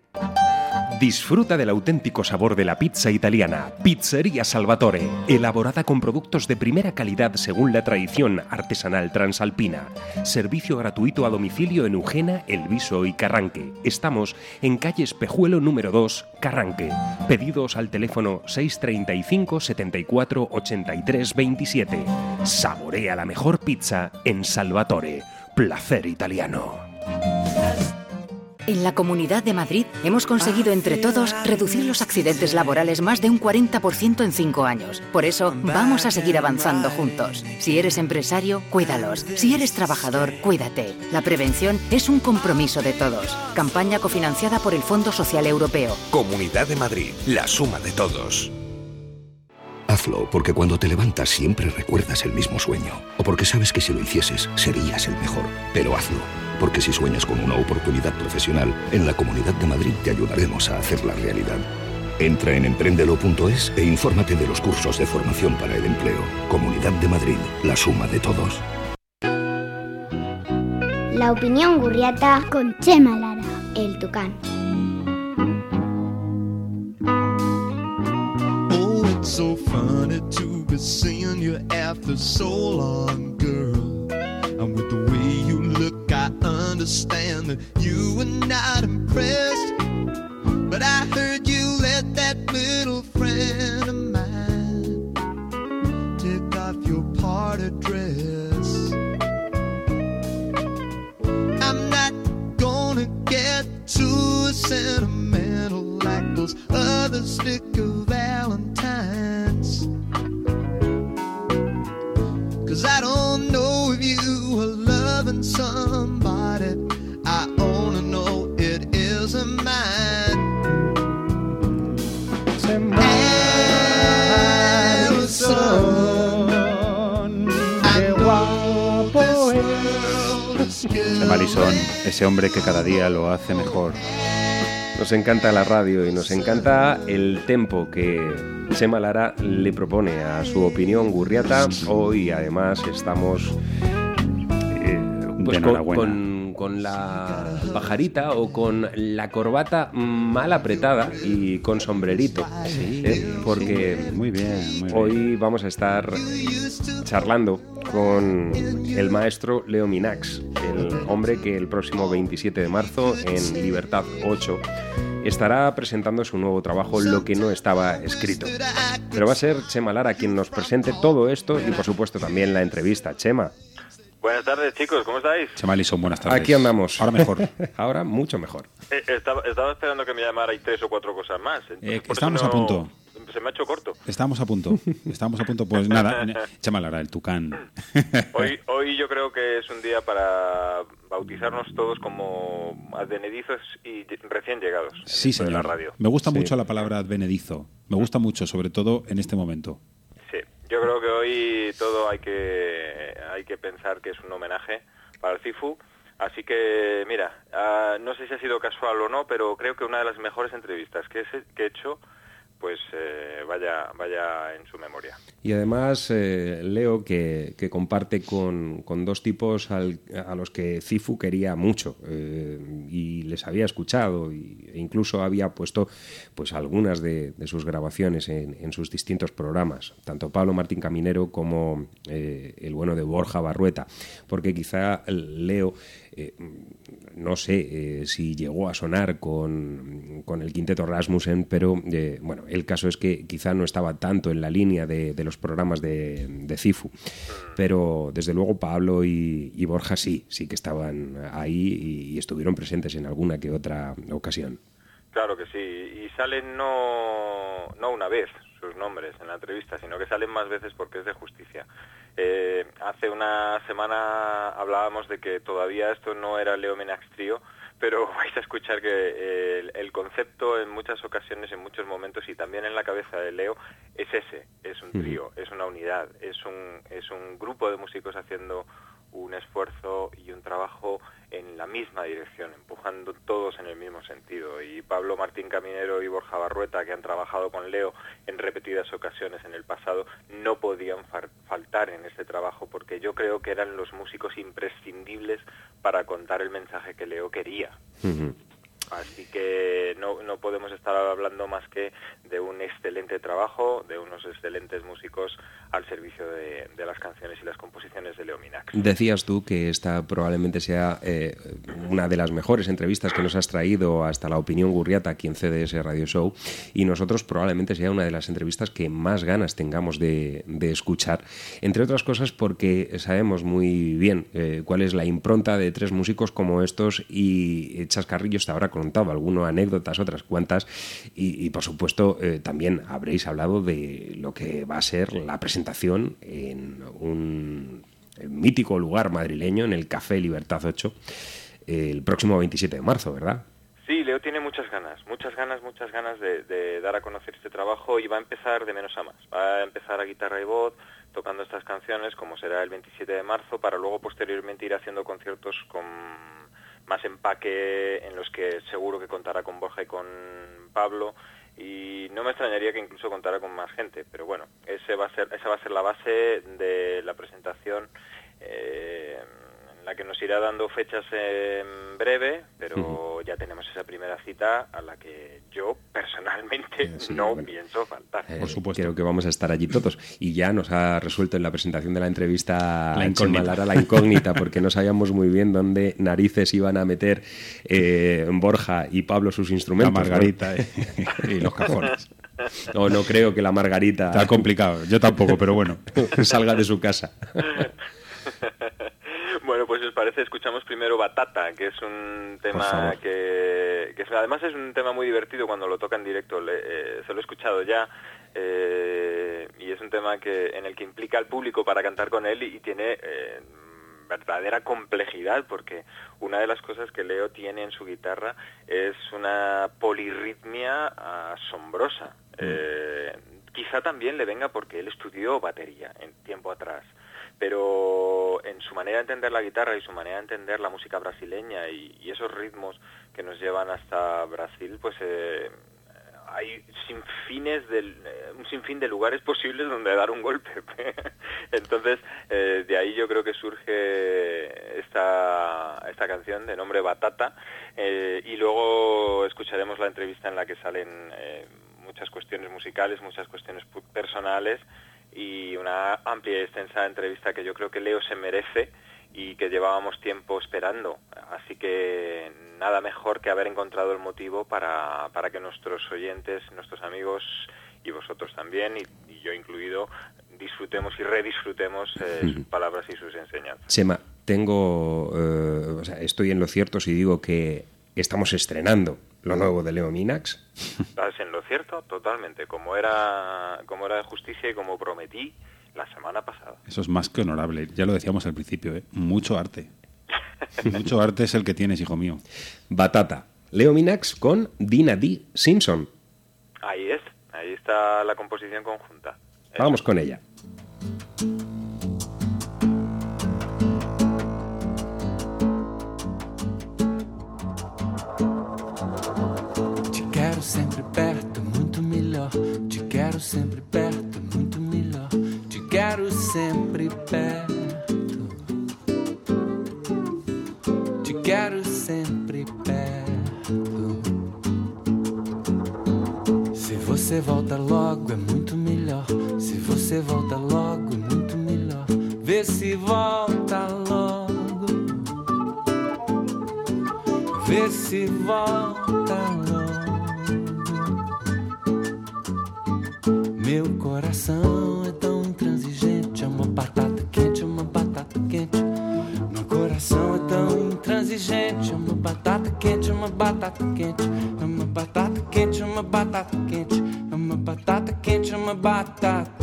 Disfruta del auténtico sabor de la pizza italiana. Pizzería Salvatore, elaborada con productos de primera calidad según la tradición artesanal transalpina. Servicio gratuito a domicilio en Eugena, El Viso y Carranque. Estamos en calle Espejuelo número 2, Carranque. Pedidos al teléfono 635 74 83 27. Saborea la mejor pizza en Salvatore. Placer italiano. En la Comunidad de Madrid hemos conseguido entre todos reducir los accidentes laborales más de un 40% en cinco años. Por eso vamos a seguir avanzando juntos. Si eres empresario, cuídalos. Si eres trabajador, cuídate. La prevención es un compromiso de todos. Campaña cofinanciada por el Fondo Social Europeo. Comunidad de Madrid, la suma de todos. Hazlo porque cuando te levantas siempre recuerdas el mismo sueño. O porque sabes que si lo hicieses serías el mejor. Pero hazlo porque si sueñas con una oportunidad profesional, en la Comunidad de Madrid te ayudaremos a hacerla realidad. Entra en emprendelo.es e infórmate de los cursos de formación para el empleo. Comunidad de Madrid, la suma de todos. La opinión gurriata con Chema Lara, el tucán. So funny to be seeing you after so long, girl. And with the way you look, I understand that you were not impressed. But I heard you let that little friend of mine take off your party dress. I'm not gonna get too sentimental like those other sticker valentines. somebody. I know it isn't mine. Ese hombre que cada día lo hace mejor. Nos encanta la radio y nos encanta el tempo que Chema Lara le propone a su opinión gurriata. Hoy además estamos pues con, enhorabuena. con- con la pajarita o con la corbata mal apretada y con sombrerito. ¿eh? Porque Muy bien, muy bien. hoy vamos a estar charlando con el maestro Leo Minax, el hombre que el próximo 27 de marzo en Libertad 8 estará presentando su nuevo trabajo Lo que no estaba escrito. Pero va a ser Chema Lara quien nos presente todo esto y por supuesto también la entrevista. Chema, Buenas tardes, chicos, ¿cómo estáis? Chema Lisón, buenas tardes. aquí andamos. Ahora mejor. Ahora mucho mejor. Eh, estaba, estaba esperando que me llamarais tres o cuatro cosas más. entonces Eh, estamos a punto. Se me ha hecho corto. Estamos a punto. Estamos a punto. Pues nada, Chema Lara, el Tucán. Hoy, hoy yo creo que es un día para bautizarnos todos como advenedizos y recién llegados. Sí, señor. la radio. Me gusta mucho la palabra advenedizo. Me gusta mucho, sobre todo en este momento. Yo creo que hoy todo hay que hay que pensar que es un homenaje para el CIFU. Así que, mira, ah, no sé si ha sido casual o no, pero creo que una de las mejores entrevistas que he hecho, pues eh, vaya, vaya en su memoria. Y además, eh, Leo, que, comparte con, con dos tipos a los que Cifu quería mucho eh, y les había escuchado e incluso había puesto pues algunas de, sus grabaciones en, en sus distintos programas, tanto Pablo Martín Caminero como eh, el bueno de Borja Barrueta, porque quizá Leo, eh, no sé eh, si llegó a sonar con, con el quinteto Rasmussen, pero eh, bueno, el caso es que quizá no estaba tanto en la línea de, los programas de, Cifu, pero desde luego Pablo y, y Borja sí, sí que estaban ahí y, y estuvieron presentes en alguna que otra ocasión. Claro que sí, y salen no, no una vez sus nombres en la entrevista, sino que salen más veces porque es de justicia. Eh, hace una semana hablábamos de que todavía esto no era Leo Menax Trío, pero vais a escuchar que eh, el, el concepto en muchas ocasiones, en muchos momentos y también en la cabeza de Leo es ese, es un trío, es una unidad, es un, es un grupo de músicos haciendo un esfuerzo y un trabajo en la misma dirección, empujando todos en el mismo sentido. Y Pablo Martín Caminero y Borja Barrueta, que han trabajado con Leo en repetidas ocasiones en el pasado, no podían faltar en este trabajo porque yo creo que eran los músicos imprescindibles para contar el mensaje que Leo quería. Así que no, no podemos estar hablando más que de un excelente trabajo, de unos excelentes músicos al servicio de, de las canciones y las composiciones de Leo Minax. Decías tú que esta probablemente sea eh, una de las mejores entrevistas que nos has traído hasta la opinión Gurriata aquí en CDS Radio Show y nosotros probablemente sea una de las entrevistas que más ganas tengamos de, de escuchar, entre otras cosas porque sabemos muy bien eh, cuál es la impronta de tres músicos como estos y Chascarrillos te contado algunas anécdotas, otras cuantas y, por supuesto eh, también habréis hablado de lo que va a ser la presentación en un mítico lugar madrileño, en el Café Libertad 8, el próximo 27 de marzo, ¿verdad? Sí, Leo tiene muchas ganas, muchas ganas, muchas ganas de, de dar a conocer este trabajo y va a empezar de menos a más. Va a empezar a guitarra y voz, tocando estas canciones, como será el 27 de marzo, para luego posteriormente ir haciendo conciertos con más empaque, en los que seguro que contará con Borja y con Pablo. Y no me extrañaría que incluso contara con más gente, pero bueno, ese va a ser, esa va a ser la base de la presentación. eh, la que nos irá dando fechas en breve, pero ya tenemos esa primera cita a la que yo personalmente no pienso faltar. Eh, Creo que vamos a estar allí todos. Y ya nos ha resuelto en la presentación de la entrevista La incógnita. Lara la incógnita, porque no sabíamos muy bien dónde narices iban a meter eh, Borja y Pablo sus instrumentos. La ¿no? margarita y, y los cajones. No, no creo que la margarita... Está complicado. Yo tampoco, pero bueno. salga de su casa. Bueno, pues si os parece, escuchamos primero Batata, que es un tema que, además es un tema muy divertido cuando lo toca en directo. Le- eh, se lo he escuchado ya eh, y es un tema que en el que implica al público para cantar con él y, y tiene eh, verdadera complejidad porque una de las cosas que Leo tiene en su guitarra es una polirritmia asombrosa. Eh, quizá también le venga porque él estudió batería en tiempo atrás pero en su manera de entender la guitarra y su manera de entender la música brasileña y, esos ritmos que nos llevan hasta Brasil, pues eh, hay sinfines del, eh, un sinfín de lugares posibles donde dar un golpe. Entonces, eh, de ahí yo creo que surge esta, esta canción de nombre Batata eh, y luego escucharemos la entrevista en la que salen eh, muchas cuestiones musicales, muchas cuestiones personales y una amplia y extensa entrevista que yo creo que Leo se merece y que llevábamos tiempo esperando. Así que nada mejor que haber encontrado el motivo para, para que nuestros oyentes, nuestros amigos y vosotros también, y, y yo incluido, disfrutemos y redisfrutemos eh, sus palabras y sus enseñanzas. Chema, tengo, eh, o sea, estoy en lo cierto si digo que estamos estrenando lo nuevo de Leo Minax. Estás en lo cierto, totalmente, como era, como era de justicia y como prometí la semana pasada. Eso es más que honorable. Ya lo decíamos al principio, ¿eh? Mucho arte. Mucho arte es el que tienes, hijo mío. Batata. Leo Minax con Dina D. Simpson. Ahí es, ahí está la composición conjunta. Vamos con ella. Quero sempre perto, muito melhor. Te quero sempre perto, muito melhor. Te quero sempre perto. Te quero sempre perto. Se você volta logo é muito melhor. Se você volta logo muito melhor. Vê se volta logo. Vê se volta logo. Meu coração é tão intransigente, é uma batata quente, é uma batata quente. Meu coração é tão intransigente, é uma batata quente, é uma batata quente. É uma batata quente, é uma batata quente. É uma batata quente, é uma batata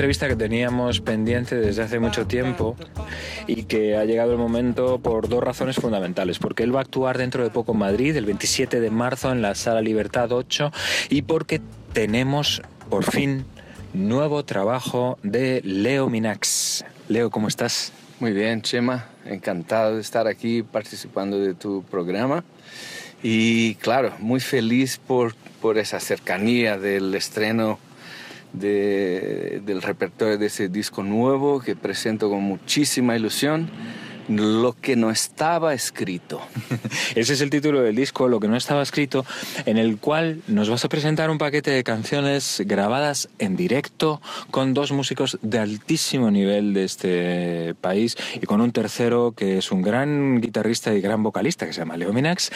entrevista que teníamos pendiente desde hace mucho tiempo y que ha llegado el momento por dos razones fundamentales. Porque él va a actuar dentro de poco en Madrid, el 27 de marzo, en la Sala Libertad 8, y porque tenemos por fin nuevo trabajo de Leo Minax. Leo, ¿cómo estás? Muy bien, Chema. Encantado de estar aquí participando de tu programa. Y claro, muy feliz por, por esa cercanía del estreno de- del repertorio de ese disco nuevo que presento con muchísima ilusión, lo que no estaba escrito. Ese es el título del disco, Lo que no estaba escrito, en el cual nos vas a presentar un paquete de canciones grabadas en directo con dos músicos de altísimo nivel de este país y con un tercero que es un gran guitarrista y gran vocalista que se llama Leo Minax.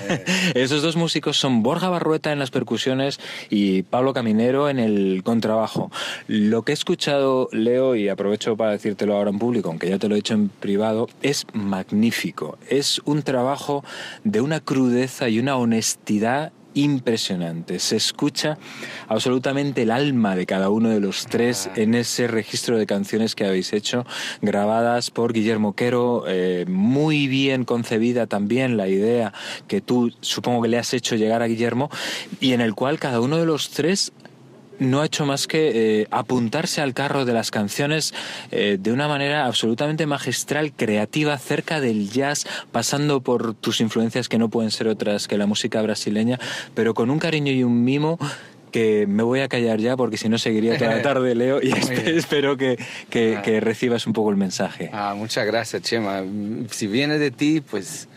Esos dos músicos son Borja Barrueta en las percusiones y Pablo Caminero en el contrabajo. Lo que he escuchado, Leo, y aprovecho para decírtelo ahora en público, aunque ya te lo he dicho en privado, es magnífico. Es un trabajo de una crudeza y una honestidad impresionante. Se escucha absolutamente el alma de cada uno de los tres en ese registro de canciones que habéis hecho, grabadas por Guillermo Quero, eh, muy bien concebida también la idea que tú supongo que le has hecho llegar a Guillermo y en el cual cada uno de los tres no ha hecho más que eh, apuntarse al carro de las canciones eh, de una manera absolutamente magistral, creativa, cerca del jazz, pasando por tus influencias que no pueden ser otras que la música brasileña, pero con un cariño y un mimo que me voy a callar ya porque si no seguiría toda la tarde, Leo, y espero que, que- que recibas un poco el mensaje. Ah, muchas gracias, Chema. Si viene de ti, pues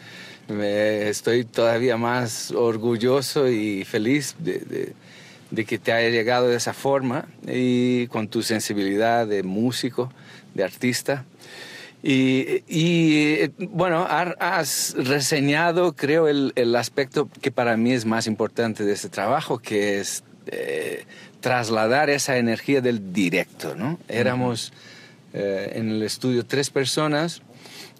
me- estoy todavía más orgulloso y feliz de, de- de que te haya llegado de esa forma y con tu sensibilidad de músico, de artista. Y, y, bueno, has reseñado, creo, el, el aspecto que para mí es más importante de este trabajo, que es eh, trasladar esa energía del directo, ¿no? Éramos eh, en el estudio tres personas,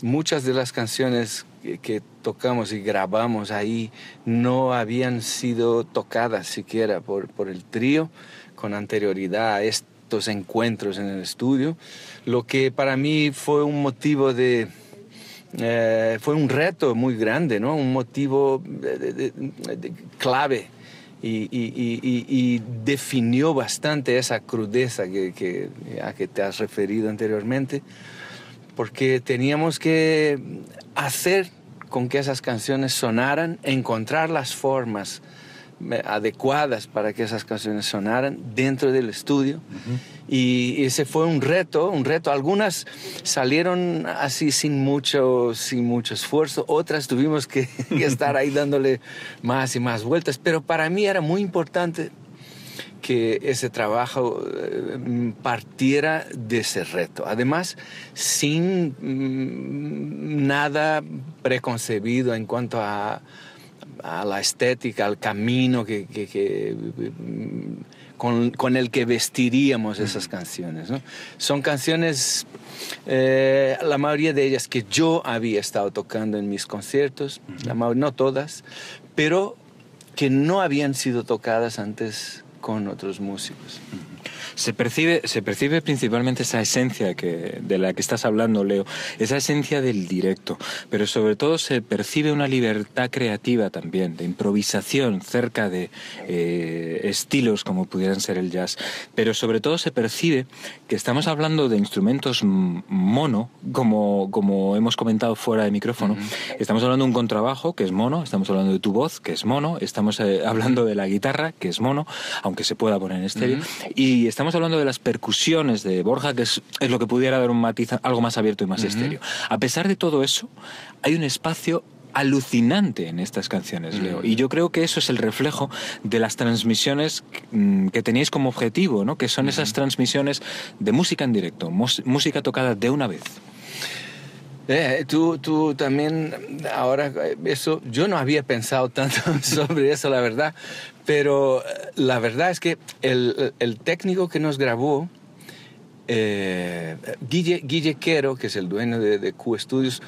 muchas de las canciones que, tocamos y grabamos ahí no habían sido tocadas siquiera por, por el trío con anterioridad a estos encuentros en el estudio, lo que para mí fue un motivo de... eh, fue un reto muy grande, ¿no? Un motivo de- de- de- clave y- y- y- y definió bastante esa crudeza que, que- a que te has referido anteriormente, porque teníamos que hacer con que esas canciones sonaran, encontrar las formas eh, adecuadas para que esas canciones sonaran dentro del estudio. Y ese fue un reto, un reto. Algunas salieron así sin mucho, sin mucho esfuerzo, otras tuvimos que, que estar ahí dándole más y más vueltas. Pero para mí era muy importante que ese trabajo eh, partiera de ese reto. Además, sin mm, nada preconcebido en cuanto a, a la estética, al camino que, que- que, mm, con, con el que vestiríamos esas canciones. ¿no? Son canciones, eh, la mayoría de ellas que yo había estado tocando en mis conciertos, la ma- no todas, pero que no habían sido tocadas antes con otros músicos. Se percibe, se percibe principalmente esa esencia que, de la que estás hablando, Leo, esa esencia del directo, pero sobre todo se percibe una libertad creativa también, de improvisación cerca de eh, estilos como pudieran ser el jazz, pero sobre todo se percibe que estamos hablando de instrumentos mono, como, como hemos comentado fuera de micrófono, estamos hablando de un contrabajo que es mono, estamos hablando de tu voz que es mono, estamos eh, hablando de la guitarra que es mono, aunque se pueda poner en estéreo, y estamos hablando de las percusiones de Borja, que es, es lo que pudiera dar un matiz algo más abierto y más estéreo. A pesar de todo eso, hay un espacio alucinante en estas canciones, Leo. Y yo creo que eso es el reflejo de las transmisiones mm, que teníais como objetivo, ¿no? Que son esas transmisiones de música en directo, música tocada de una vez. Eh, tú, tú también, ahora, eh, eso, yo no había pensado tanto sobre eso, la verdad, pero eh, la verdad es que el, el técnico que nos grabó, eh, Guille, Guille Quero, que es el dueño de, de Q Studios,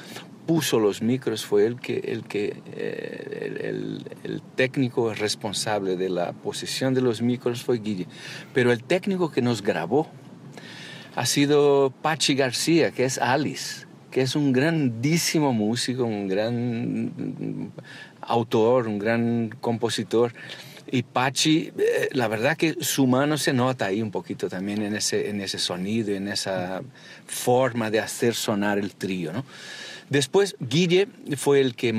puso los micros, fue el que, el, que eh, el, el- el técnico responsable de la posición de los micros fue Guille, pero el técnico que nos grabó ha sido Pachi García, que es Alice, que es un grandísimo músico, un gran autor, un gran compositor. Y Pachi, eh, la verdad que su mano se nota ahí un poquito también en ese, en ese sonido, en esa forma de hacer sonar el trío, ¿no? Después Guille fue el que,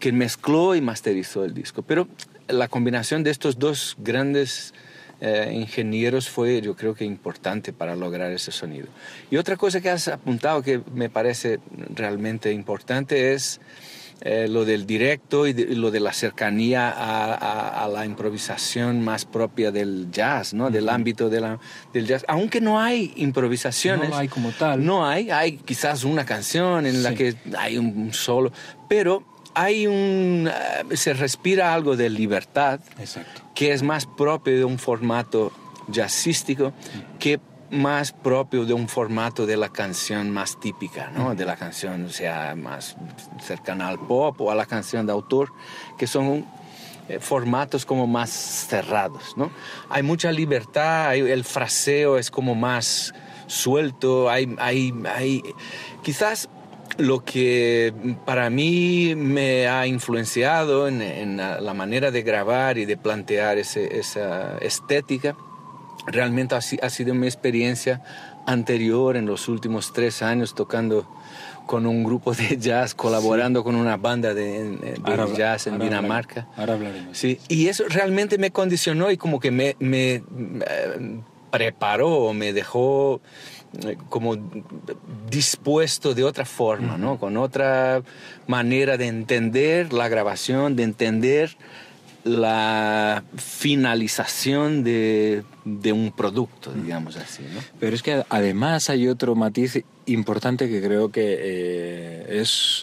que mezcló y masterizó el disco, pero la combinación de estos dos grandes eh, ingenieros fue, yo creo que importante para lograr ese sonido. Y otra cosa que has apuntado que me parece realmente importante es eh, lo del directo y, de- y lo de la cercanía a, a- a la improvisación más propia del jazz, ¿no? Del ámbito de la- del jazz. Aunque no hay improvisaciones. No hay como tal. No hay, hay quizás una canción en la que hay un solo, pero hay un, eh, se respira algo de libertad Exacto. que es más propio de un formato jazzístico que más propio de un formato de la canción más típica, ¿no? De la canción, o sea, más cercana al pop o a la canción de autor, que son eh, formatos como más cerrados, ¿no? Hay mucha libertad, hay- el fraseo es como más suelto, hay, hay, hay quizás lo que para mí me ha influenciado en, en la la manera de grabar y de plantear ese- esa estética, realmente ha, si- ha sido mi experiencia anterior en los últimos tres años tocando con un grupo de jazz, colaborando con una banda de, de Ahora habla- jazz en ahora Dinamarca. Ahora hablaremos. Sí, y eso realmente me condicionó y como que me, me, eh, preparó, me dejó eh, como dispuesto de otra forma, ¿no? Con otra manera de entender la grabación, de entender la finalización de, de un producto, digamos así, ¿no? Pero es que además hay otro matiz importante que creo que eh, es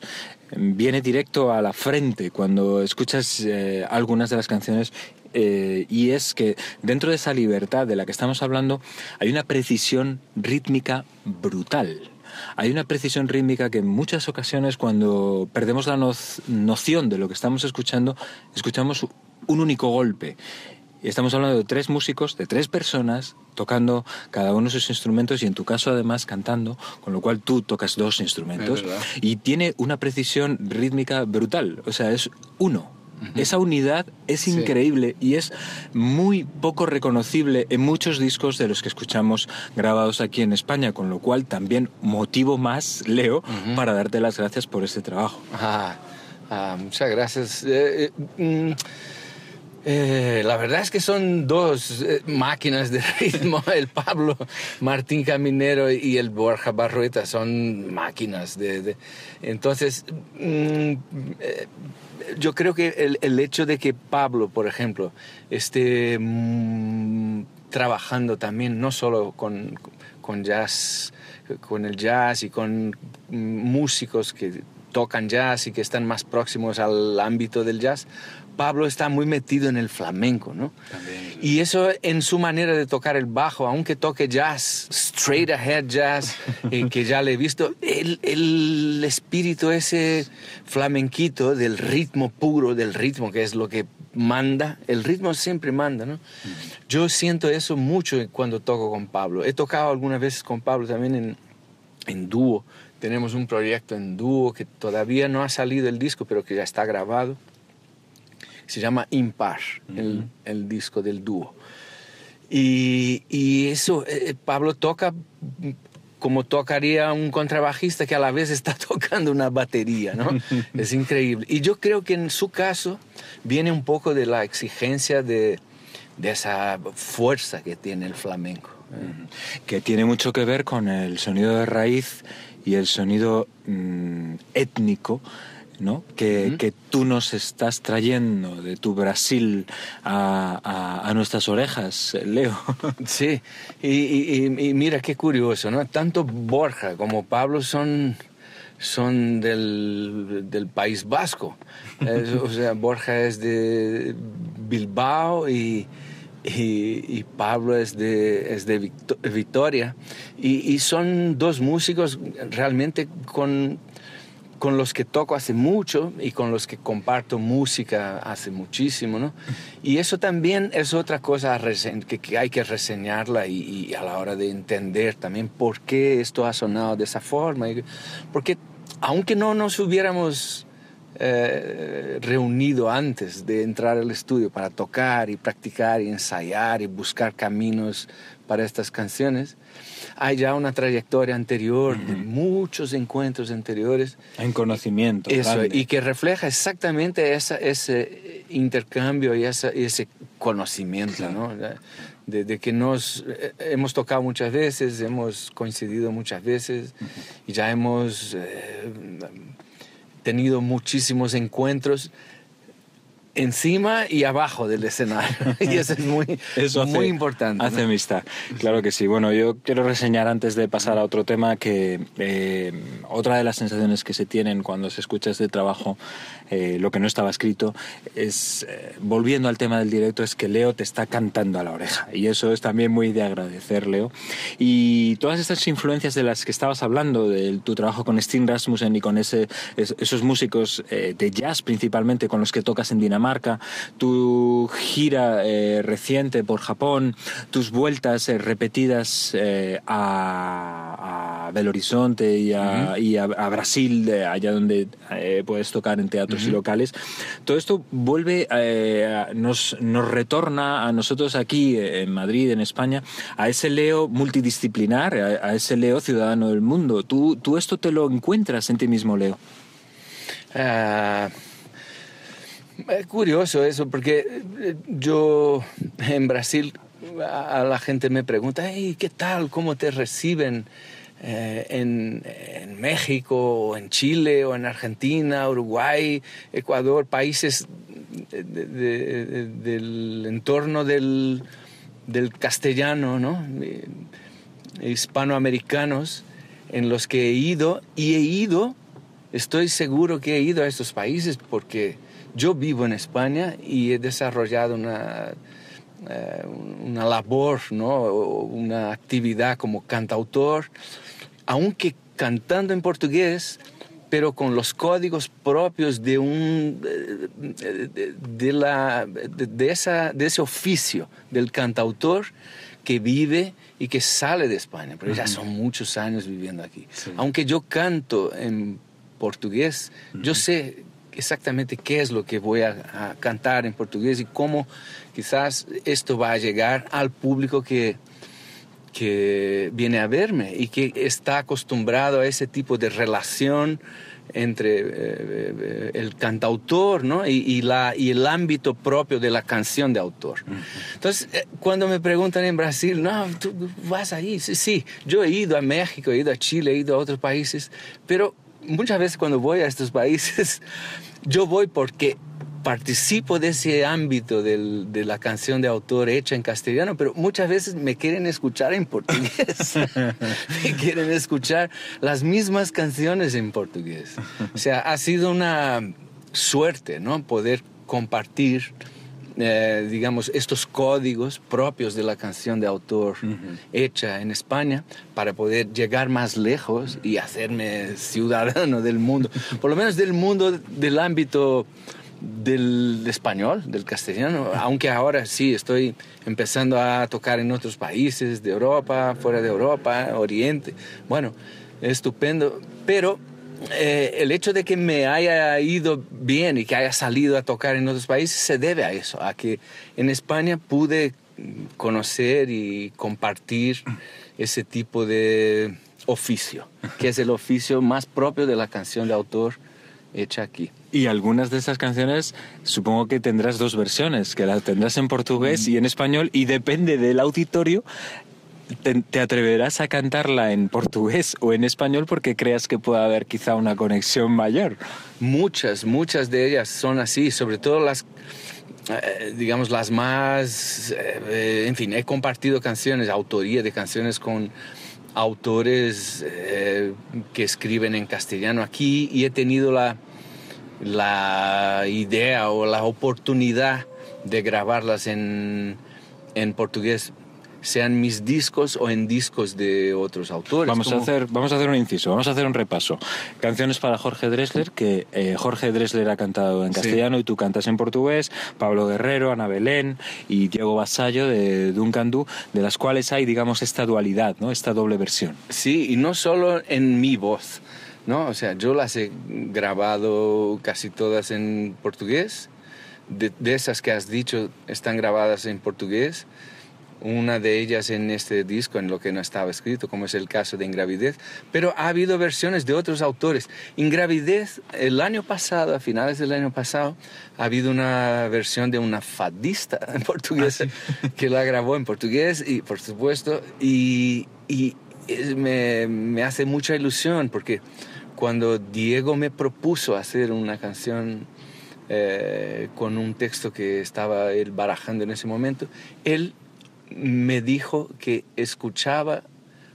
viene directo a la frente cuando escuchas eh, algunas de las canciones eh, y es que dentro de esa libertad de la que estamos hablando hay una precisión rítmica brutal. Hay una precisión rítmica que en muchas ocasiones cuando perdemos la noción de lo que estamos escuchando, escuchamos un único golpe. Y estamos hablando de tres músicos, de tres personas, tocando cada uno sus instrumentos y en tu caso además cantando, con lo cual tú tocas dos instrumentos. Y tiene una precisión rítmica brutal, o sea, es uno. Esa unidad es Sí. increíble y es muy poco reconocible en muchos discos de los que escuchamos grabados aquí en España, con lo cual también motivo más, Leo, para darte las gracias por este trabajo. Ah, ah, muchas gracias. Eh, eh, mm, eh, la verdad es que son dos máquinas de ritmo, el Pablo Martín Caminero y el Borja Barrueta son máquinas de... de- entonces, mm, yo creo que el, el hecho de que Pablo, por ejemplo, esté mm, trabajando también no solo con, con jazz, con el jazz y con mm, músicos que tocan jazz y que están más próximos al ámbito del jazz, Pablo está muy metido en el flamenco, ¿no? Y eso en su manera de tocar el bajo, aunque toque jazz, straight ahead jazz, eh, que ya le he visto, el, el espíritu ese flamenquito del ritmo puro, del ritmo que es lo que manda, el ritmo siempre manda, ¿no? Yo siento eso mucho cuando toco con Pablo. He tocado algunas veces con Pablo también en, en dúo. Tenemos un proyecto en dúo que todavía no ha salido el disco, pero que ya está grabado. Se llama Impar, el, el disco del dúo. Y, y eso, eh, Pablo toca como tocaría un contrabajista que a la vez está tocando una batería, ¿no? es increíble. Y yo creo que en su caso viene un poco de la exigencia de, de esa fuerza que tiene el flamenco. que tiene mucho que ver con el sonido de raíz y el sonido mm, étnico. ¿No? que, que tú nos estás trayendo de tu Brasil a, a- a nuestras orejas, Leo. Sí, y, y- y- y mira qué curioso, ¿no? Tanto Borja como Pablo son, son del, del País Vasco. Es- o sea, Borja es de Bilbao y, y- y Pablo es de, es de Victo- Vitoria. Y, y son dos músicos realmente con, con los que toco hace mucho y con los que comparto música hace muchísimo, ¿no? Y eso también es otra cosa que, hay que reseñarla y, a la hora de entender también por qué esto ha sonado de esa forma. Porque aunque no nos hubiéramos eh, reunido antes de entrar al estudio para tocar y practicar y ensayar y buscar caminos para estas canciones, hay ya una trayectoria anterior de muchos encuentros anteriores En conocimiento. eso, grande. y que refleja exactamente esa, ese intercambio y esa- ese conocimiento, ¿no? De, de que nos eh, hemos tocado muchas veces, hemos coincidido muchas veces y ya hemos eh, tenido muchísimos encuentros encima y abajo del escenario. y eso es muy, Eso hace- muy importante. Hace ¿no? amistad, claro que sí. Bueno, yo quiero reseñar antes de pasar a otro tema que eh, otra de las sensaciones que se tienen cuando se escucha este trabajo, eh, lo que no estaba escrito, es, eh, volviendo al tema del directo, es que Leo te está cantando a la oreja. Y eso es también muy de agradecer, Leo. Y todas estas influencias de las que estabas hablando, de tu trabajo con Sting Rasmussen y con ese, es- esos músicos de jazz principalmente con los que tocas en Dinamarca, tu gira eh, reciente por Japón, tus vueltas eh, repetidas eh, a, a Belo Horizonte y a, Ujú. y a- a Brasil, de allá donde eh, puedes tocar en teatros y Ujú. locales. Todo esto vuelve, eh, nos, nos retorna a nosotros aquí en Madrid, en España, a ese Leo multidisciplinar, a, a ese Leo ciudadano del mundo. ¿Tú, tú esto te lo encuentras en ti mismo, Leo? Ah, es curioso eso, porque eh, yo en Brasil a la gente me pregunta, "Hey, ¿qué tal? ¿Cómo te reciben eh, en, México, o en Chile, o en Argentina, Uruguay, Ecuador, países de- de- de- del entorno del, del castellano, ¿no? Eh, hispanoamericanos en los que he ido y he ido, estoy seguro que he ido a estos países porque yo vivo en España y he desarrollado una, eh, una labor, ¿no? Una actividad como cantautor, aunque cantando en portugués, pero con los códigos propios de un de, la de, de esa de ese oficio del cantautor que vive y que sale de España, pero ya son muchos años viviendo aquí. Aunque yo canto en portugués, yo sé exactamente qué es lo que voy a, a cantar en portugués y cómo quizás esto va a llegar al público que, que viene a verme y que está acostumbrado a ese tipo de relación entre eh, eh, el cantautor ¿no? y, y la, y el ámbito propio de la canción de autor. Entonces, eh, cuando me preguntan en Brasil, no, tú vas ahí, sí, sí, yo he ido a México, he ido a Chile, he ido a otros países, pero muchas veces cuando voy a estos países, yo voy porque participo de ese ámbito del- de la canción de autor hecha en castellano, pero muchas veces me quieren escuchar en portugués. me quieren escuchar las mismas canciones en portugués. O sea, ha sido una suerte, ¿no? Poder compartir, eh, digamos, estos códigos propios de la canción de autor hecha en España para poder llegar más lejos y hacerme ciudadano del mundo, por lo menos del mundo del ámbito del español, del castellano, aunque ahora sí estoy empezando a tocar en otros países de Europa, fuera de Europa, Oriente. Bueno, estupendo, pero eh, el hecho de que me haya ido bien y que haya salido a tocar en otros países se debe a eso, a que en España pude conocer y compartir ese tipo de oficio, que es el oficio más propio de la canción de autor hecha aquí. Y algunas de estas canciones supongo que tendrás dos versiones, que las tendrás en portugués y en español y depende del auditorio. Te, atreverás a cantarla en portugués o en español porque creas que puede haber quizá una conexión mayor. Muchas, muchas de ellas son así, sobre todo las, eh, digamos, las más, eh, en fin, he compartido canciones, autoría de canciones con autores eh, que escriben en castellano aquí y he tenido la, la idea o la oportunidad de grabarlas en, en portugués, sean mis discos o en discos de otros autores. Vamos a, hacer, vamos a hacer un inciso, vamos a hacer un repaso. Canciones para Jorge Dressler, que eh, Jorge Dressler ha cantado en Sí. castellano y tú cantas en portugués, Pablo Guerrero, Ana Belén y Diego Vasallo de Duncan Du, de las cuales hay, digamos, esta dualidad, ¿no? esta doble versión. Sí, y no solo en mi voz, ¿no? O sea, yo las he grabado casi todas en portugués. De, de esas que has dicho están grabadas en portugués. Una de ellas en este disco, en lo que no estaba escrito, como es el caso de Ingravidez, pero ha habido versiones de otros autores. Ingravidez, el año pasado, a finales del año pasado, ha habido una versión de una fadista portuguesa que la grabó en portugués, y por supuesto, y, y me, me hace mucha ilusión porque cuando Diego me propuso hacer una canción eh, con un texto que estaba él barajando en ese momento, él me dijo que escuchaba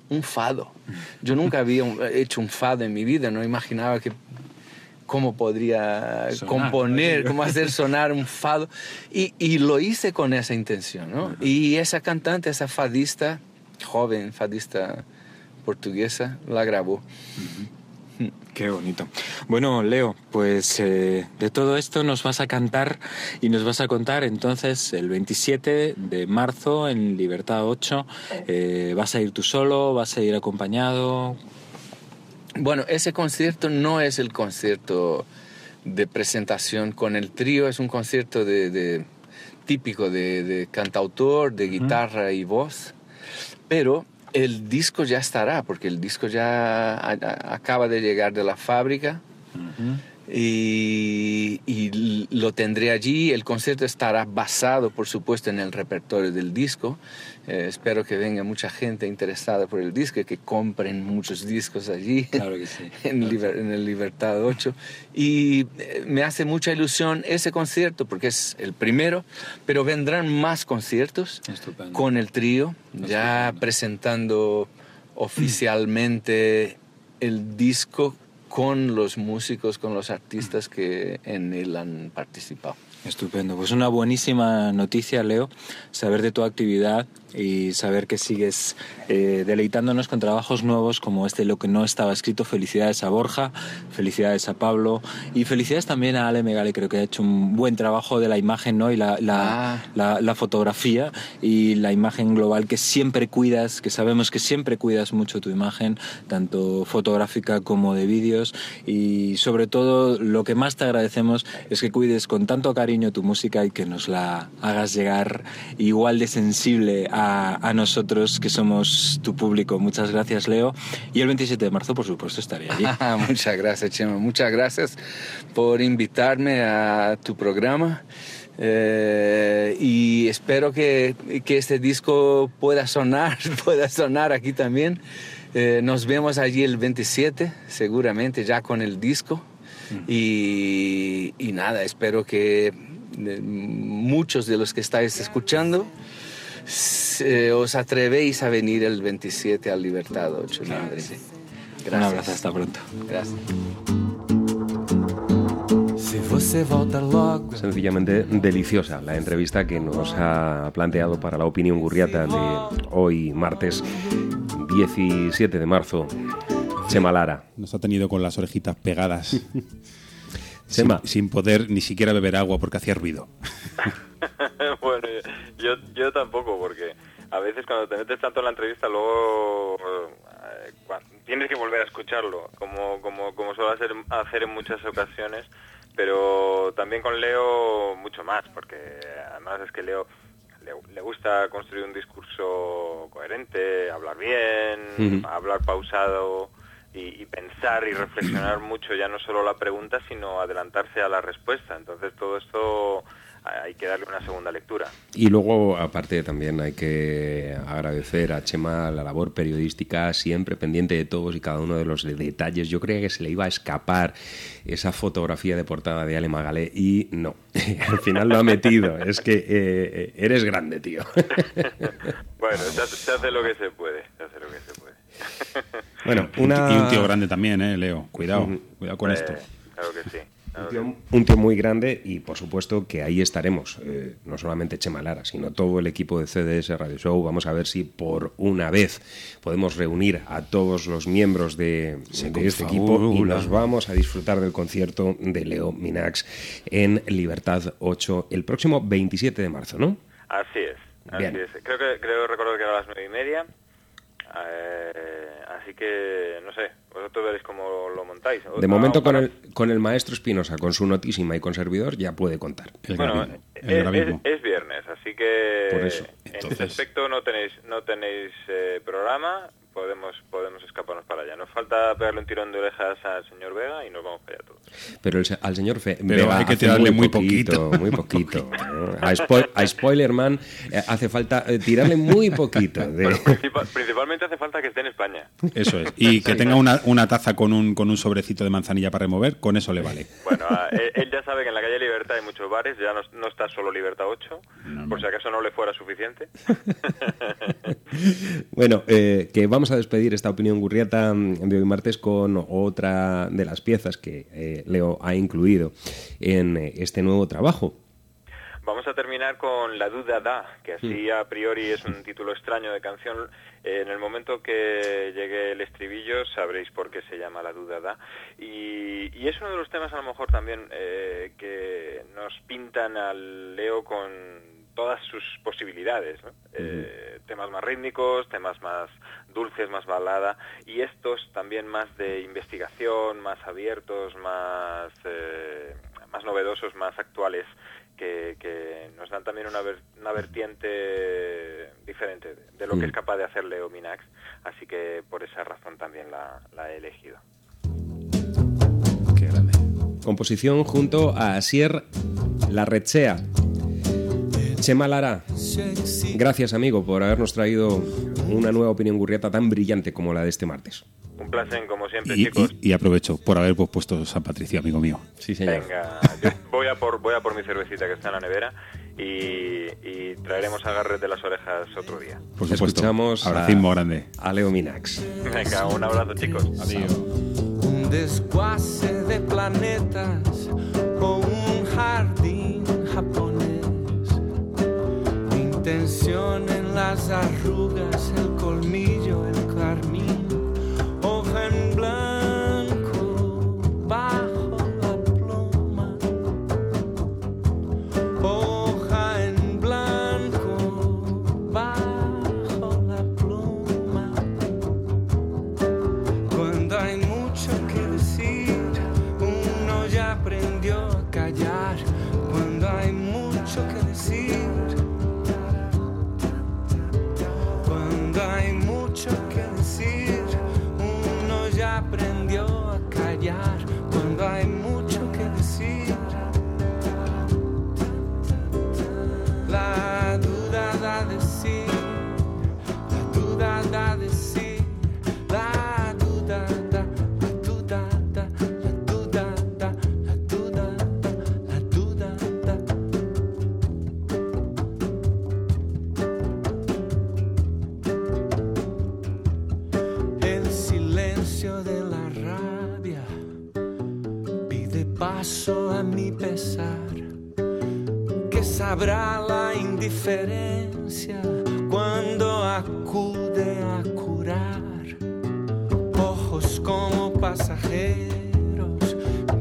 un fado. Yo nunca había hecho un fado en mi vida, no imaginaba que cómo podría Sonar, componer, ¿no? cómo hacer sonar un fado. Y, y lo hice con esa intención, ¿no? Y esa cantante, esa fadista, joven fadista portuguesa, la grabó. Qué bonito. Bueno, Leo, pues eh, de todo esto nos vas a cantar y nos vas a contar entonces el 27 de marzo en Libertad 8. eh, ¿Vas a ir tú solo? ¿Vas a ir acompañado? Bueno, ese concierto no es el concierto de presentación con el trío, es un concierto de, de- típico de, de cantautor, de guitarra y voz, pero el disco ya estará, porque el disco ya a- a- acaba de llegar de la fábrica y, y lo tendré allí. El concierto estará basado, por supuesto, en el repertorio del disco. Eh, espero que venga mucha gente interesada por el disco y que compren muchos discos allí Claro que sí. en, Liber- en el Libertad 8. Y eh, me hace mucha ilusión ese concierto porque es el primero, pero vendrán más conciertos con el trío, ya presentando oficialmente el disco con los músicos, con los artistas que en él han participado. Estupendo. Pues una buenísima noticia, Leo, saber de tu actividad y saber que sigues eh, deleitándonos con trabajos nuevos como este Lo que no estaba escrito. Felicidades a Borja, felicidades a Pablo y felicidades también a Ale Megale, creo que ha hecho un buen trabajo de la imagen ¿no? y la, la, Ah. la- la fotografía y la imagen global que siempre cuidas, que sabemos que siempre cuidas mucho tu imagen, tanto fotográfica como de vídeos y sobre todo lo que más te agradecemos es que cuides con tanto cariño tu música y que nos la hagas llegar igual de sensible a, a nosotros que somos tu público. Muchas gracias Leo y el 27 de marzo por supuesto estaré allí. muchas gracias, Chema. Muchas gracias por invitarme a tu programa. Eh, y espero que, que este disco pueda sonar, pueda sonar aquí también. Eh, nos vemos allí el 27, seguramente ya con el disco. Y, y nada, espero que eh, muchos de los que estáis escuchando se- os atrevéis a venir el 27 al Libertad 8 de Madrid. Un abrazo, hasta pronto. Gracias. Sencillamente deliciosa la entrevista que nos ha planteado para la opinión gurriata de hoy, martes 17 de marzo, Chema Lara. Nos ha tenido con las orejitas pegadas. Sin, sin poder ni siquiera beber agua porque hacía ruido. bueno, yo, yo tampoco, porque a veces cuando te metes tanto en la entrevista, luego eh, tienes que volver a escucharlo, como, como, como suelo hacer, hacer en muchas ocasiones, pero también con Leo mucho más, porque además es que Leo le, le gusta construir un discurso coherente, hablar bien, hablar pausado y, y pensar y reflexionar mucho ya no solo la pregunta, sino adelantarse a la respuesta. Entonces todo esto hay que darle una segunda lectura. Y luego, aparte, también hay que agradecer a Chema la labor periodística, siempre pendiente de todos y cada uno de los de- detalles. Yo creía que se le iba a escapar esa fotografía de portada de Ale Magalé y no, al final lo ha metido. Es que eh, eres grande, tío. Bueno, se hace, se hace lo que se puede, se hace lo que se puede. Bueno, Y un una- tío- Y un tío grande también, ¿eh, Leo? Cuidado, cuidado con Eh, esto. Claro que sí. claro Un que tío, un tío muy grande y por supuesto que ahí estaremos, eh, no solamente Chema Lara, sino todo el equipo de CDS Radio Show. Vamos a ver si por una vez podemos reunir a todos los miembros de, de este equipo y nos vamos a disfrutar del concierto de Leo Minax en Libertad 8 el próximo 27 de marzo, ¿no? Así es, así Bien. es. Creo que creo recordar que era a las nueve y media. Eh, así que no sé, vosotros veréis cómo lo montáis. De Ah, momento con el, con el maestro Espinosa, con su notísima y con servidor, ya puede contar. Bueno, es, es- es viernes, así que Por eso. en ese aspecto no tenéis no tenéis eh, programa, podemos podemos escaparnos para allá. Nos falta pegarle un tirón de orejas al señor Vega y nos vamos para allá todos. Pero el se- al señor Fe- Pero Vega hay que tirarle muy poquito. Muy poquito. ¿no? A, Spo- a Spoilerman eh, hace falta eh, tirarle muy poquito. de- Principal- principalmente hace falta que esté en España. Eso es. Y que tenga una, una taza con un, con un sobrecito de manzanilla para remover, con eso le vale. Bueno, a- él, él ya sabe que en la calle Libertad hay muchos bares, ya no, no está solo Libertad 8, por si acaso no le fuera suficiente. Bueno, eh, que vamos a despedir esta opinión gurriata mm, de hoy martes con otra de las piezas que eh, Leo ha incluido en eh, este nuevo trabajo. Vamos a terminar con La Duda Da, que así a priori es un título extraño de canción. Eh, en el momento que llegue el estribillo sabréis por qué se llama La Duda Da. Y, y es uno de los temas a lo mejor también eh, que nos pintan al Leo con todas sus posibilidades. ¿no? Eh, temas más rítmicos, temas más dulces, más balada, y estos también más de investigación, más abiertos, más, eh, más novedosos, más actuales, que, que nos dan también una, ver- una vertiente diferente de, lo que es capaz de hacer Leo Minax, así que por esa razón también la, la he elegido. Composición junto a Asier Larrechea. Chema Lara, gracias amigo por habernos traído una nueva opinión gurriata tan brillante como la de este martes. Un placer, como siempre, Y, chicos. y- y aprovecho por haber pues, puesto San Patricio, amigo mío. Sí, Venga, yo voy a por voy a por mi cervecita que está en la nevera y, y traeremos agarres de las orejas otro día. Por supuesto. Escuchamos Abracismo a, grande. a Leo Minax. Venga, un abrazo, chicos. Adiós. un desguace de planetas o un jardín japonés. Intención en las arrugas, el sabrá la indiferencia cuando acude a curar. Ojos como pasajeros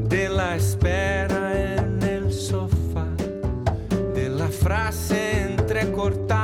de la espera en el sofá, de la frase entrecortada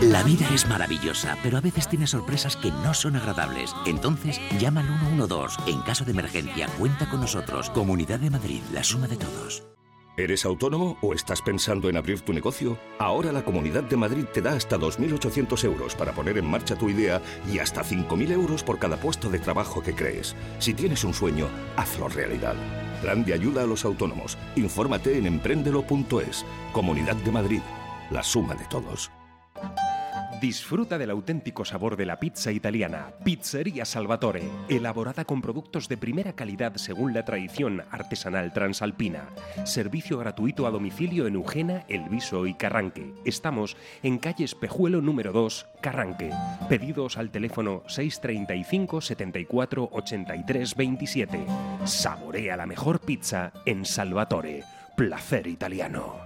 La vida es maravillosa, pero a veces tiene sorpresas que no son agradables. Entonces, llama al 112. En caso de emergencia, cuenta con nosotros. Comunidad de Madrid, la suma de todos. ¿Eres autónomo o estás pensando en abrir tu negocio? Ahora la Comunidad de Madrid te da hasta 2.800 euros para poner en marcha tu idea y hasta 5.000 euros por cada puesto de trabajo que crees. Si tienes un sueño, hazlo realidad. Plan de ayuda a los autónomos. Infórmate en emprendelo.es. Comunidad de Madrid. La suma de todos. Disfruta del auténtico sabor de la pizza italiana. Pizzería Salvatore, elaborada con productos de primera calidad según la tradición artesanal transalpina. Servicio gratuito a domicilio en Eugena, El Viso y Carranque. Estamos en calle Espejuelo número 2, Carranque. Pedidos al teléfono 635 74 83 27. Saborea la mejor pizza en Salvatore. Placer italiano.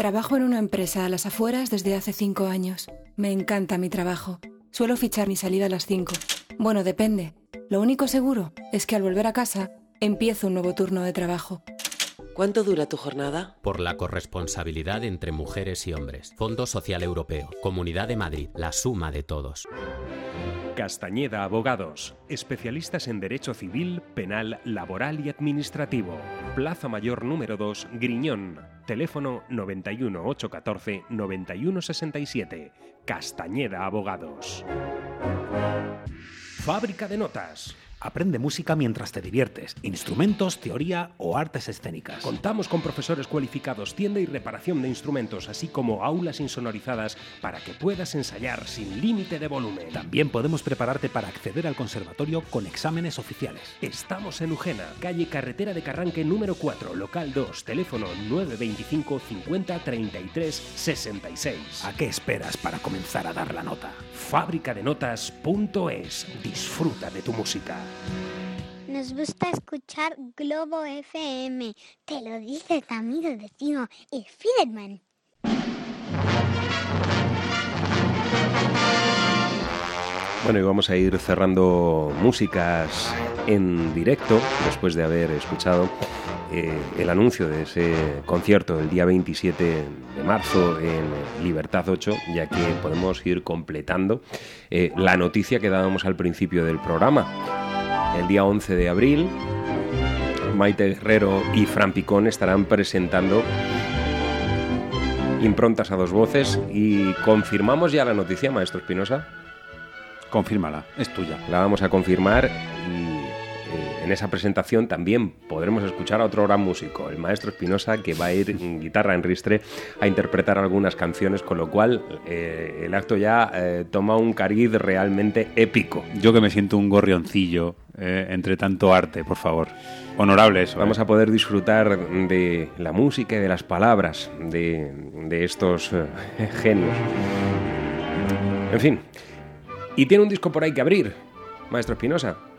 Trabajo en una empresa a las afueras desde hace cinco años. Me encanta mi trabajo. Suelo fichar mi salida a las cinco. Bueno, depende. Lo único seguro es que al volver a casa empiezo un nuevo turno de trabajo. ¿Cuánto dura tu jornada? Por la corresponsabilidad entre mujeres y hombres. Fondo Social Europeo. Comunidad de Madrid. La suma de todos. Castañeda Abogados, especialistas en Derecho Civil, Penal, Laboral y Administrativo. Plaza Mayor número 2, Griñón. Teléfono 91 814 9167. Castañeda Abogados. Fábrica de Notas. Aprende música mientras te diviertes, instrumentos, teoría o artes escénicas. Contamos con profesores cualificados, tienda y reparación de instrumentos, así como aulas insonorizadas para que puedas ensayar sin límite de volumen. También podemos prepararte para acceder al conservatorio con exámenes oficiales. Estamos en Ujena, calle Carretera de Carranque número 4, local 2, teléfono 925 50 33 66. ¿A qué esperas para comenzar a dar la nota? Fábricadenotas.es. Disfruta de tu música. Nos gusta escuchar Globo FM. Te lo dice tu amigo vecino, el Fidelman. Bueno, y vamos a ir cerrando músicas en directo después de haber escuchado eh, el anuncio de ese concierto el día 27 de marzo en Libertad 8, ya que podemos ir completando eh, la noticia que dábamos al principio del programa. El día 11 de abril, Maite Guerrero y Fran Picón estarán presentando improntas a dos voces y confirmamos ya la noticia, maestro Espinosa. Confírmala, es tuya. La vamos a confirmar y en esa presentación también podremos escuchar a otro gran músico, el maestro Espinosa, que va a ir en guitarra en ristre a interpretar algunas canciones, con lo cual eh, el acto ya eh, toma un cariz realmente épico. Yo que me siento un gorrioncillo eh, entre tanto arte, por favor. Honorable eso. Vamos a poder disfrutar de la música y de las palabras de, de estos genios. En fin. Y tiene un disco por ahí que abrir, maestro Espinosa.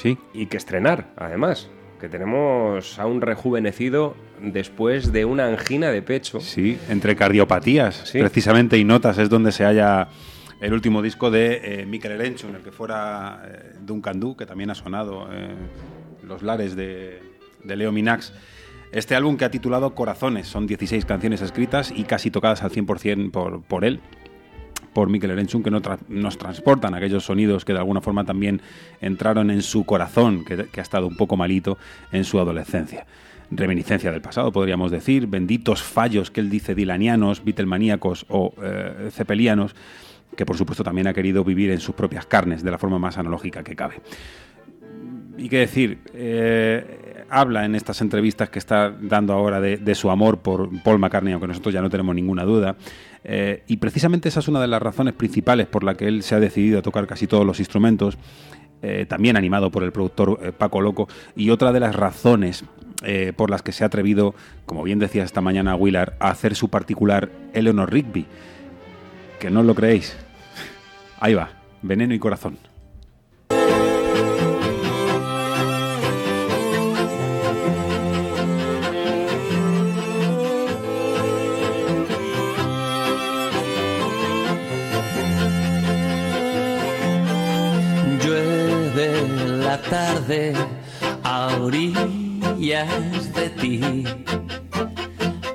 Sí. Y que estrenar, además. Que tenemos a un rejuvenecido después de una angina de pecho. Sí, entre cardiopatías, Sí. precisamente, y notas es donde se halla el último disco de eh, Mikel Erenchu, en el que fuera eh, Duncan Du, que también ha sonado eh, los lares de, de Leo Minax. Este álbum que ha titulado Corazones, son 16 canciones escritas y casi tocadas al 100% por, por él, por Mikel Erenchun, que no nos transportan aquellos sonidos que de alguna forma también entraron en su corazón, que, ha estado un poco malito en su adolescencia. Reminiscencia del pasado, podríamos decir, benditos fallos que él dice dilanianos, beatlemaníacos o eh, cepelianos, que por supuesto también ha querido vivir en sus propias carnes de la forma más analógica que cabe. Y qué decir, eh, habla en estas entrevistas que está dando ahora de su amor por Paul McCartney, aunque nosotros ya no tenemos ninguna duda. Eh, y precisamente esa es una de las razones principales por la que él se ha decidido a tocar casi todos los instrumentos, eh, también animado por el productor eh, Paco Loco. Y otra de las razones por las que se ha atrevido, como bien decía esta mañana Willard, a hacer su particular Eleanor Rigby. Que no lo creéis. Ahí va, veneno y corazón. la tarde a orillas de ti.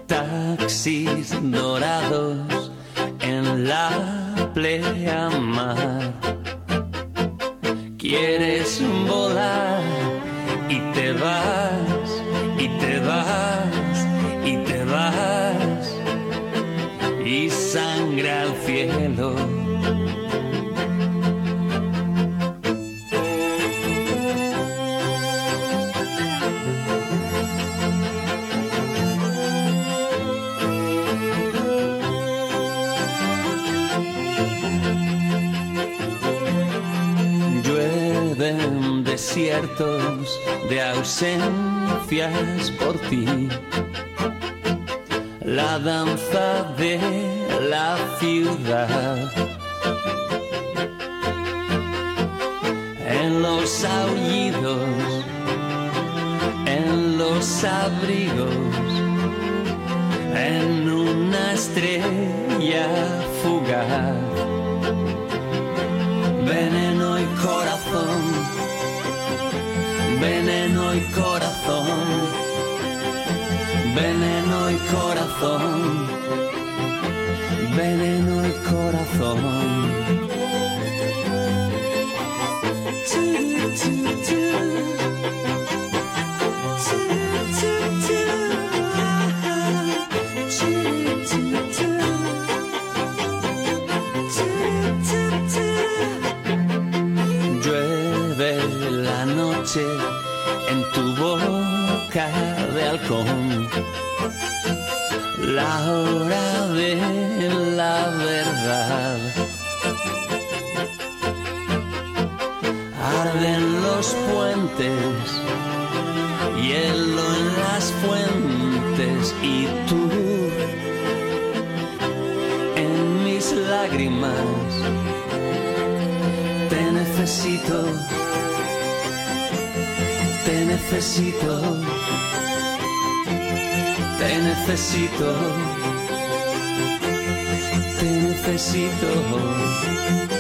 Taxis dorados en la playa mar. Quieres volar y te vas, y te vas, y te vas, y sangra al cielo desiertos de ausencias por ti. La danza de la ciudad. En los aullidos, en los abrigos, en una estrella fugaz. Veneno y corazón, veneno y corazón, veneno y corazón, veneno y corazón. De halcón. La hora de la verdad. Arden los puentes, hielo en las fuentes y tú en mis lágrimas te necesito, te necesito, te necesito, te necesito.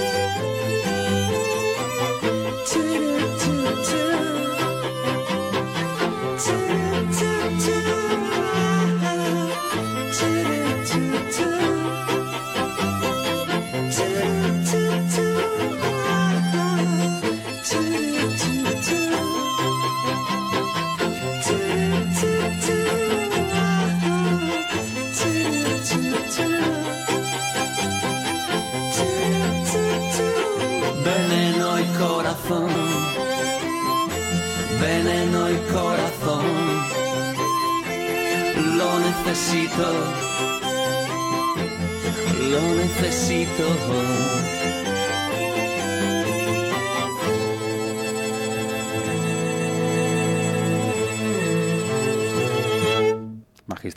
Necesito, lo necesito.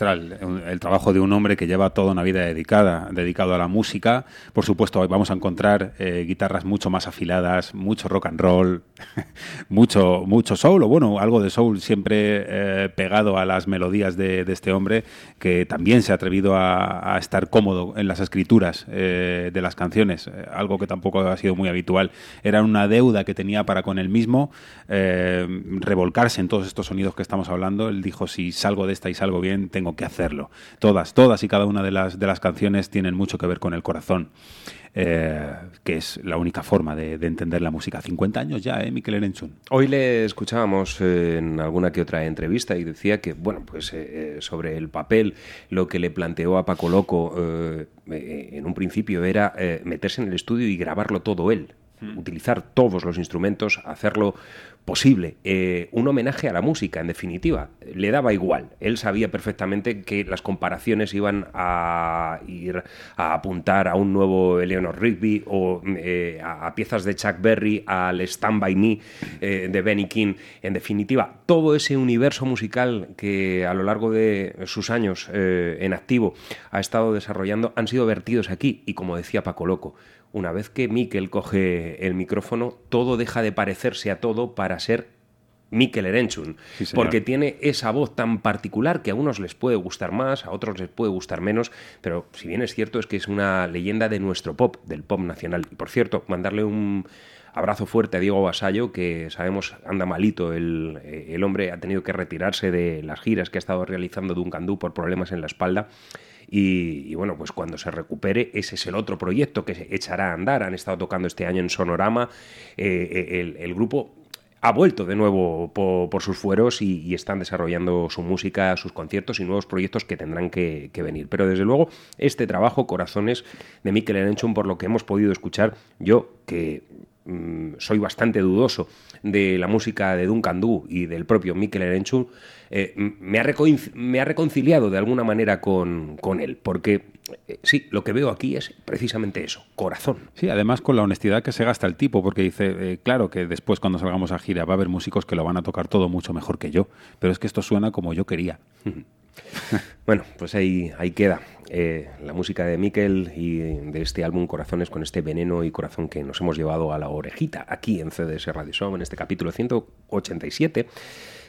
El trabajo de un hombre que lleva toda una vida dedicada, dedicado a la música. Por supuesto, vamos a encontrar eh, guitarras mucho más afiladas, mucho rock and roll, mucho, mucho soul, o bueno, algo de soul siempre eh, pegado a las melodías de, este hombre, que también se ha atrevido a, estar cómodo en las escrituras eh, de las canciones, eh, algo que tampoco ha sido muy habitual. Era una deuda que tenía para con él mismo, revolcarse en todos estos sonidos que estamos hablando. Él dijo, si salgo de esta y salgo bien, tengo que hacerlo. Todas, todas y cada una de las, de las canciones tienen mucho que ver con el corazón. eh, que es la única forma de, de entender la música. 50 años ya, ¿eh, Miquel Erenchun? Hoy le escuchábamos eh, en alguna que otra entrevista y decía que, bueno, pues eh, sobre el papel, lo que le planteó a Paco Loco eh, en un principio era meterse en el estudio y grabarlo todo él. Utilizar todos los instrumentos, hacerlo posible. Eh, un homenaje a la música, en definitiva. Le daba igual. Él sabía perfectamente que las comparaciones iban a ir a apuntar a un nuevo Eleanor Rigby o eh, a, piezas de Chuck Berry, al Stand By Me eh, de Benny King. En definitiva, todo ese universo musical que a lo largo de sus años en activo ha estado desarrollando han sido vertidos aquí. Y como decía Paco Loco, una vez que Mikel coge el micrófono, todo deja de parecerse a todo para ser Mikel Erenchun, Sí, porque tiene esa voz tan particular que a unos les puede gustar más, a otros les puede gustar menos, pero si bien es cierto es que es una leyenda de nuestro pop, del pop nacional. Y por cierto, mandarle un abrazo fuerte a Diego Basallo, que sabemos anda malito, el, eh, el hombre ha tenido que retirarse de las giras que ha estado realizando Duncan Du por problemas en la espalda. Y, bueno, pues cuando se recupere, ese es el otro proyecto que se echará a andar. Han estado tocando este año en Sonorama. Eh, el, el grupo ha vuelto de nuevo po- por, sus fueros y, están desarrollando su música, sus conciertos y nuevos proyectos que tendrán que, que venir. Pero desde luego, este trabajo, Corazones, de Mikel Erenchun, por lo que hemos podido escuchar, yo que mm, soy bastante dudoso de la música de Duncan Du y del propio Mikel Erenchun, eh, me, ha me ha reconciliado de alguna manera con, con él, porque eh, sí, lo que veo aquí es precisamente eso, corazón. Sí, además con la honestidad que se gasta el tipo, porque dice, eh, claro que después cuando salgamos a gira va a haber músicos que lo van a tocar todo mucho mejor que yo, pero es que esto suena como yo quería. Bueno, pues ahí, ahí queda la música de Mikel y de este álbum Corazones con este veneno y corazón que nos hemos llevado a la orejita aquí en CDS Radio Show en este capítulo 187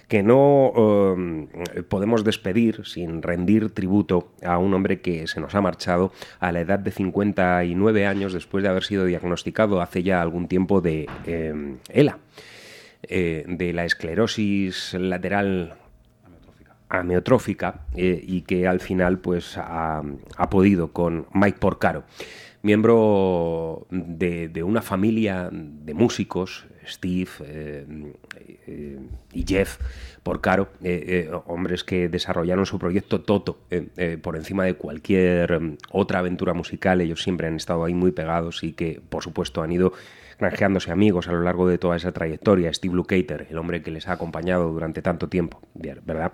que no eh, podemos despedir sin rendir tributo a un hombre que se nos ha marchado a la edad de 59 años después de haber sido diagnosticado hace ya algún tiempo de eh, ELA, eh, de la esclerosis lateral ameotrófica eh, y que al final pues ha, podido con Mike Porcaro, miembro de, de una familia de músicos, Steve eh, eh, y Jeff Porcaro, eh, eh, hombres que desarrollaron su proyecto Toto eh, por encima de cualquier mm, otra aventura musical. Ellos siempre han estado ahí muy pegados y que, por supuesto, han ido granjeándose amigos a lo largo de toda esa trayectoria. Steve Lukather, el hombre que les ha acompañado durante tanto tiempo, ¿verdad?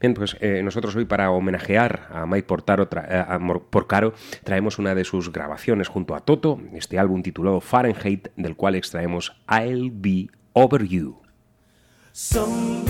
Bien, pues nosotros hoy para homenajear a Mike Portaro, a Porcaro traemos una de sus grabaciones junto a Toto, este álbum titulado Fahrenheit, del cual extraemos I'll Be Over You. Some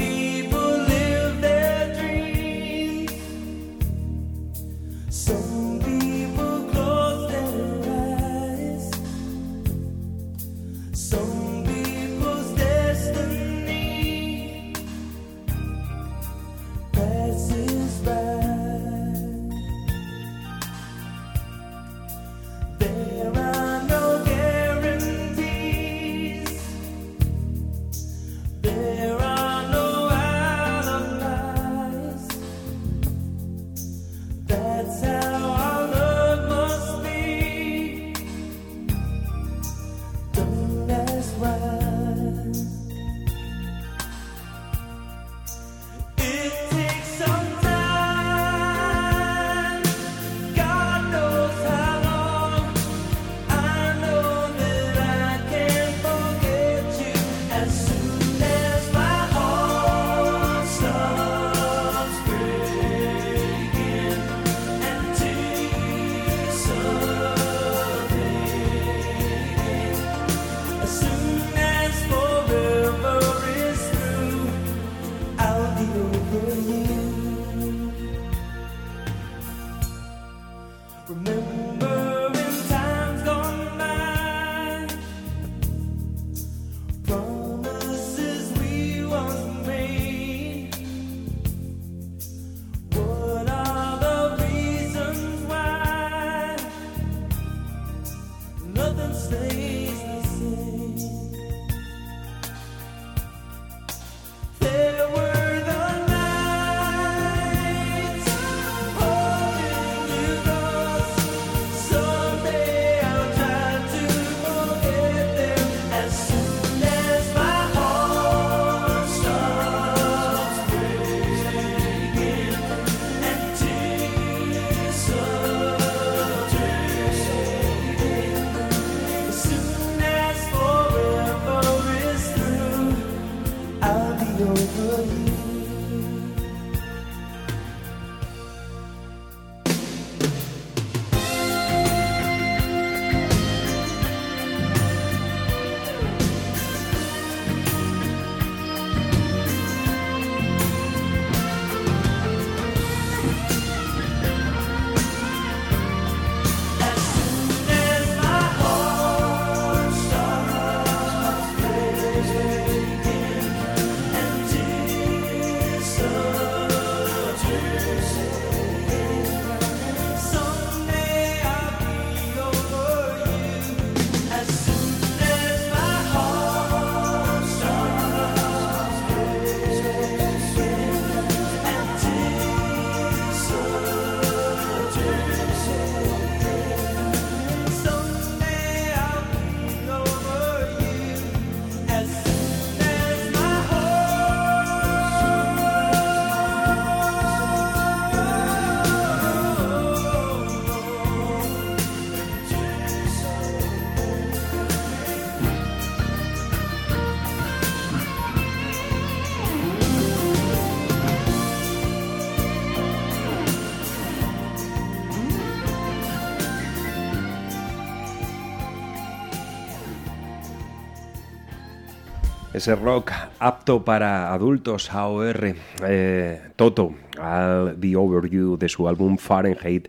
Ese rock apto para adultos, AOR, eh, Toto, al The Overview de su álbum Fahrenheit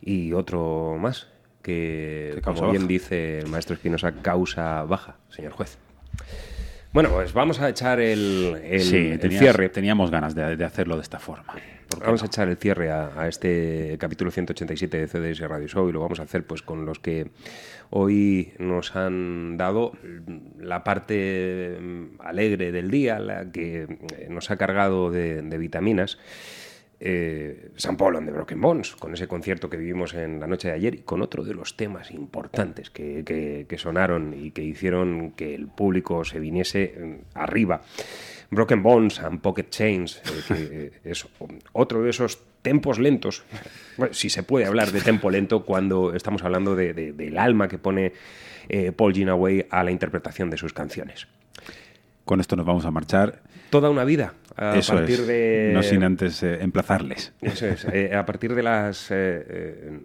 y otro más, que como bien baja. dice el maestro Espinosa, causa baja, señor juez. Bueno, pues vamos a echar el, el- sí, el cierre. Teníamos ganas de, de hacerlo de esta forma. ¿Por qué Vamos a echar el cierre a, a este capítulo 187 de CDS Radio Show y lo vamos a hacer pues con los que hoy nos han dado la parte mm, alegre del día, la que eh, nos ha cargado de, vitaminas. Eh, San Paul and the Broken Bones, con ese concierto que vivimos en la noche de ayer y con otro de los temas importantes que, sonaron y que hicieron que el público se viniese mm, arriba. Broken Bones and Pocket Chains, eh, que es otro de esos tempos lentos, bueno, si se puede hablar de tempo lento cuando estamos hablando de- de- del alma que pone eh, Paul Ginaway a la interpretación de sus canciones. Con esto nos vamos a marchar. Toda una vida, a Eso partir es. de... No sin antes eh, emplazarles. Eso es. Eh, a partir de las eh,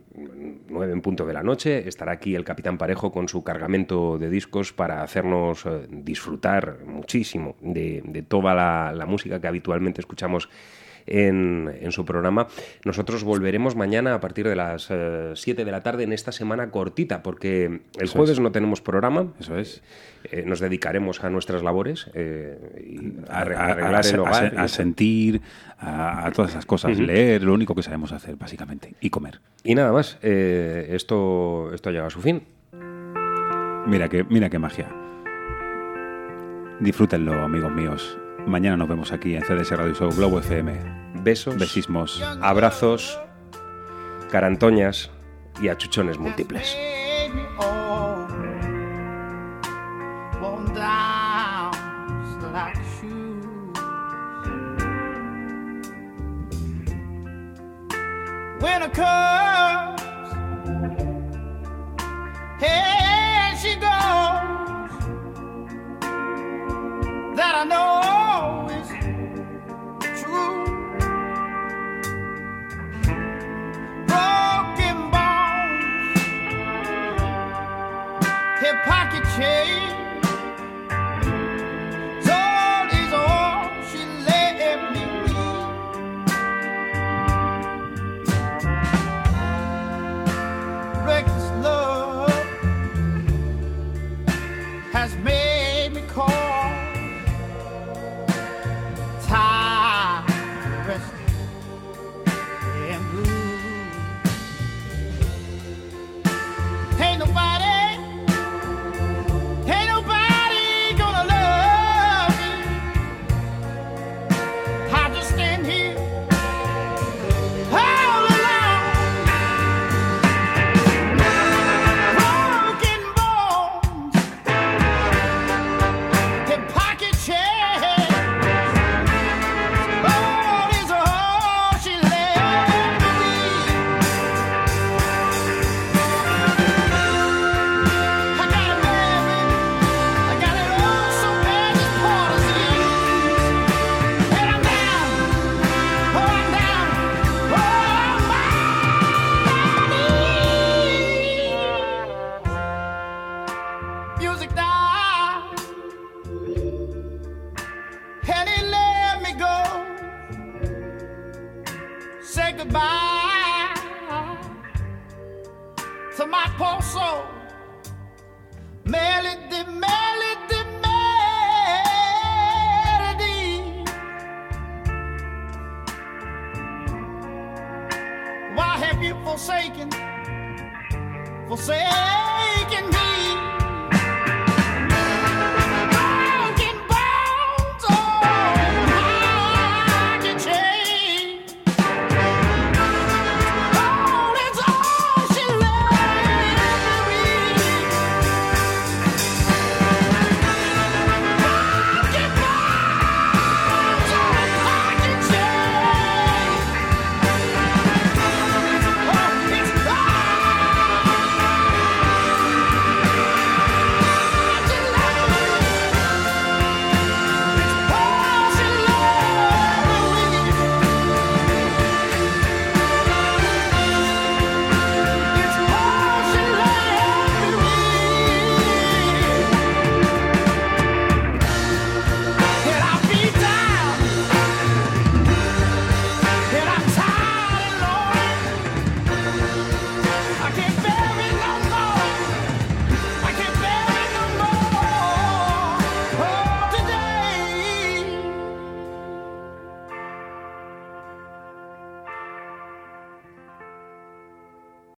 nueve en punto de la noche estará aquí el Capitán Parejo con su cargamento de discos para hacernos disfrutar muchísimo de, de toda la, la música que habitualmente escuchamos en, en su programa. Nosotros volveremos mañana a partir de las 7 de la tarde en esta semana cortita, porque el Eso jueves es. no tenemos programa. Eso es. Eh, nos dedicaremos a nuestras labores eh, y a, A, arre- a- arreglar a- el hogar. a sentir, a, todas esas cosas. Ujú. Leer, lo único que sabemos hacer, básicamente. Y comer. Y nada más, eh, esto, esto ha llegado a su fin. Mira qué, mira qué magia. Disfrútenlo, amigos míos. Mañana nos vemos aquí en CDS Radio Show Globo FM. Besos, besismos, abrazos, carantoñas y achuchones múltiples. Comes, pocket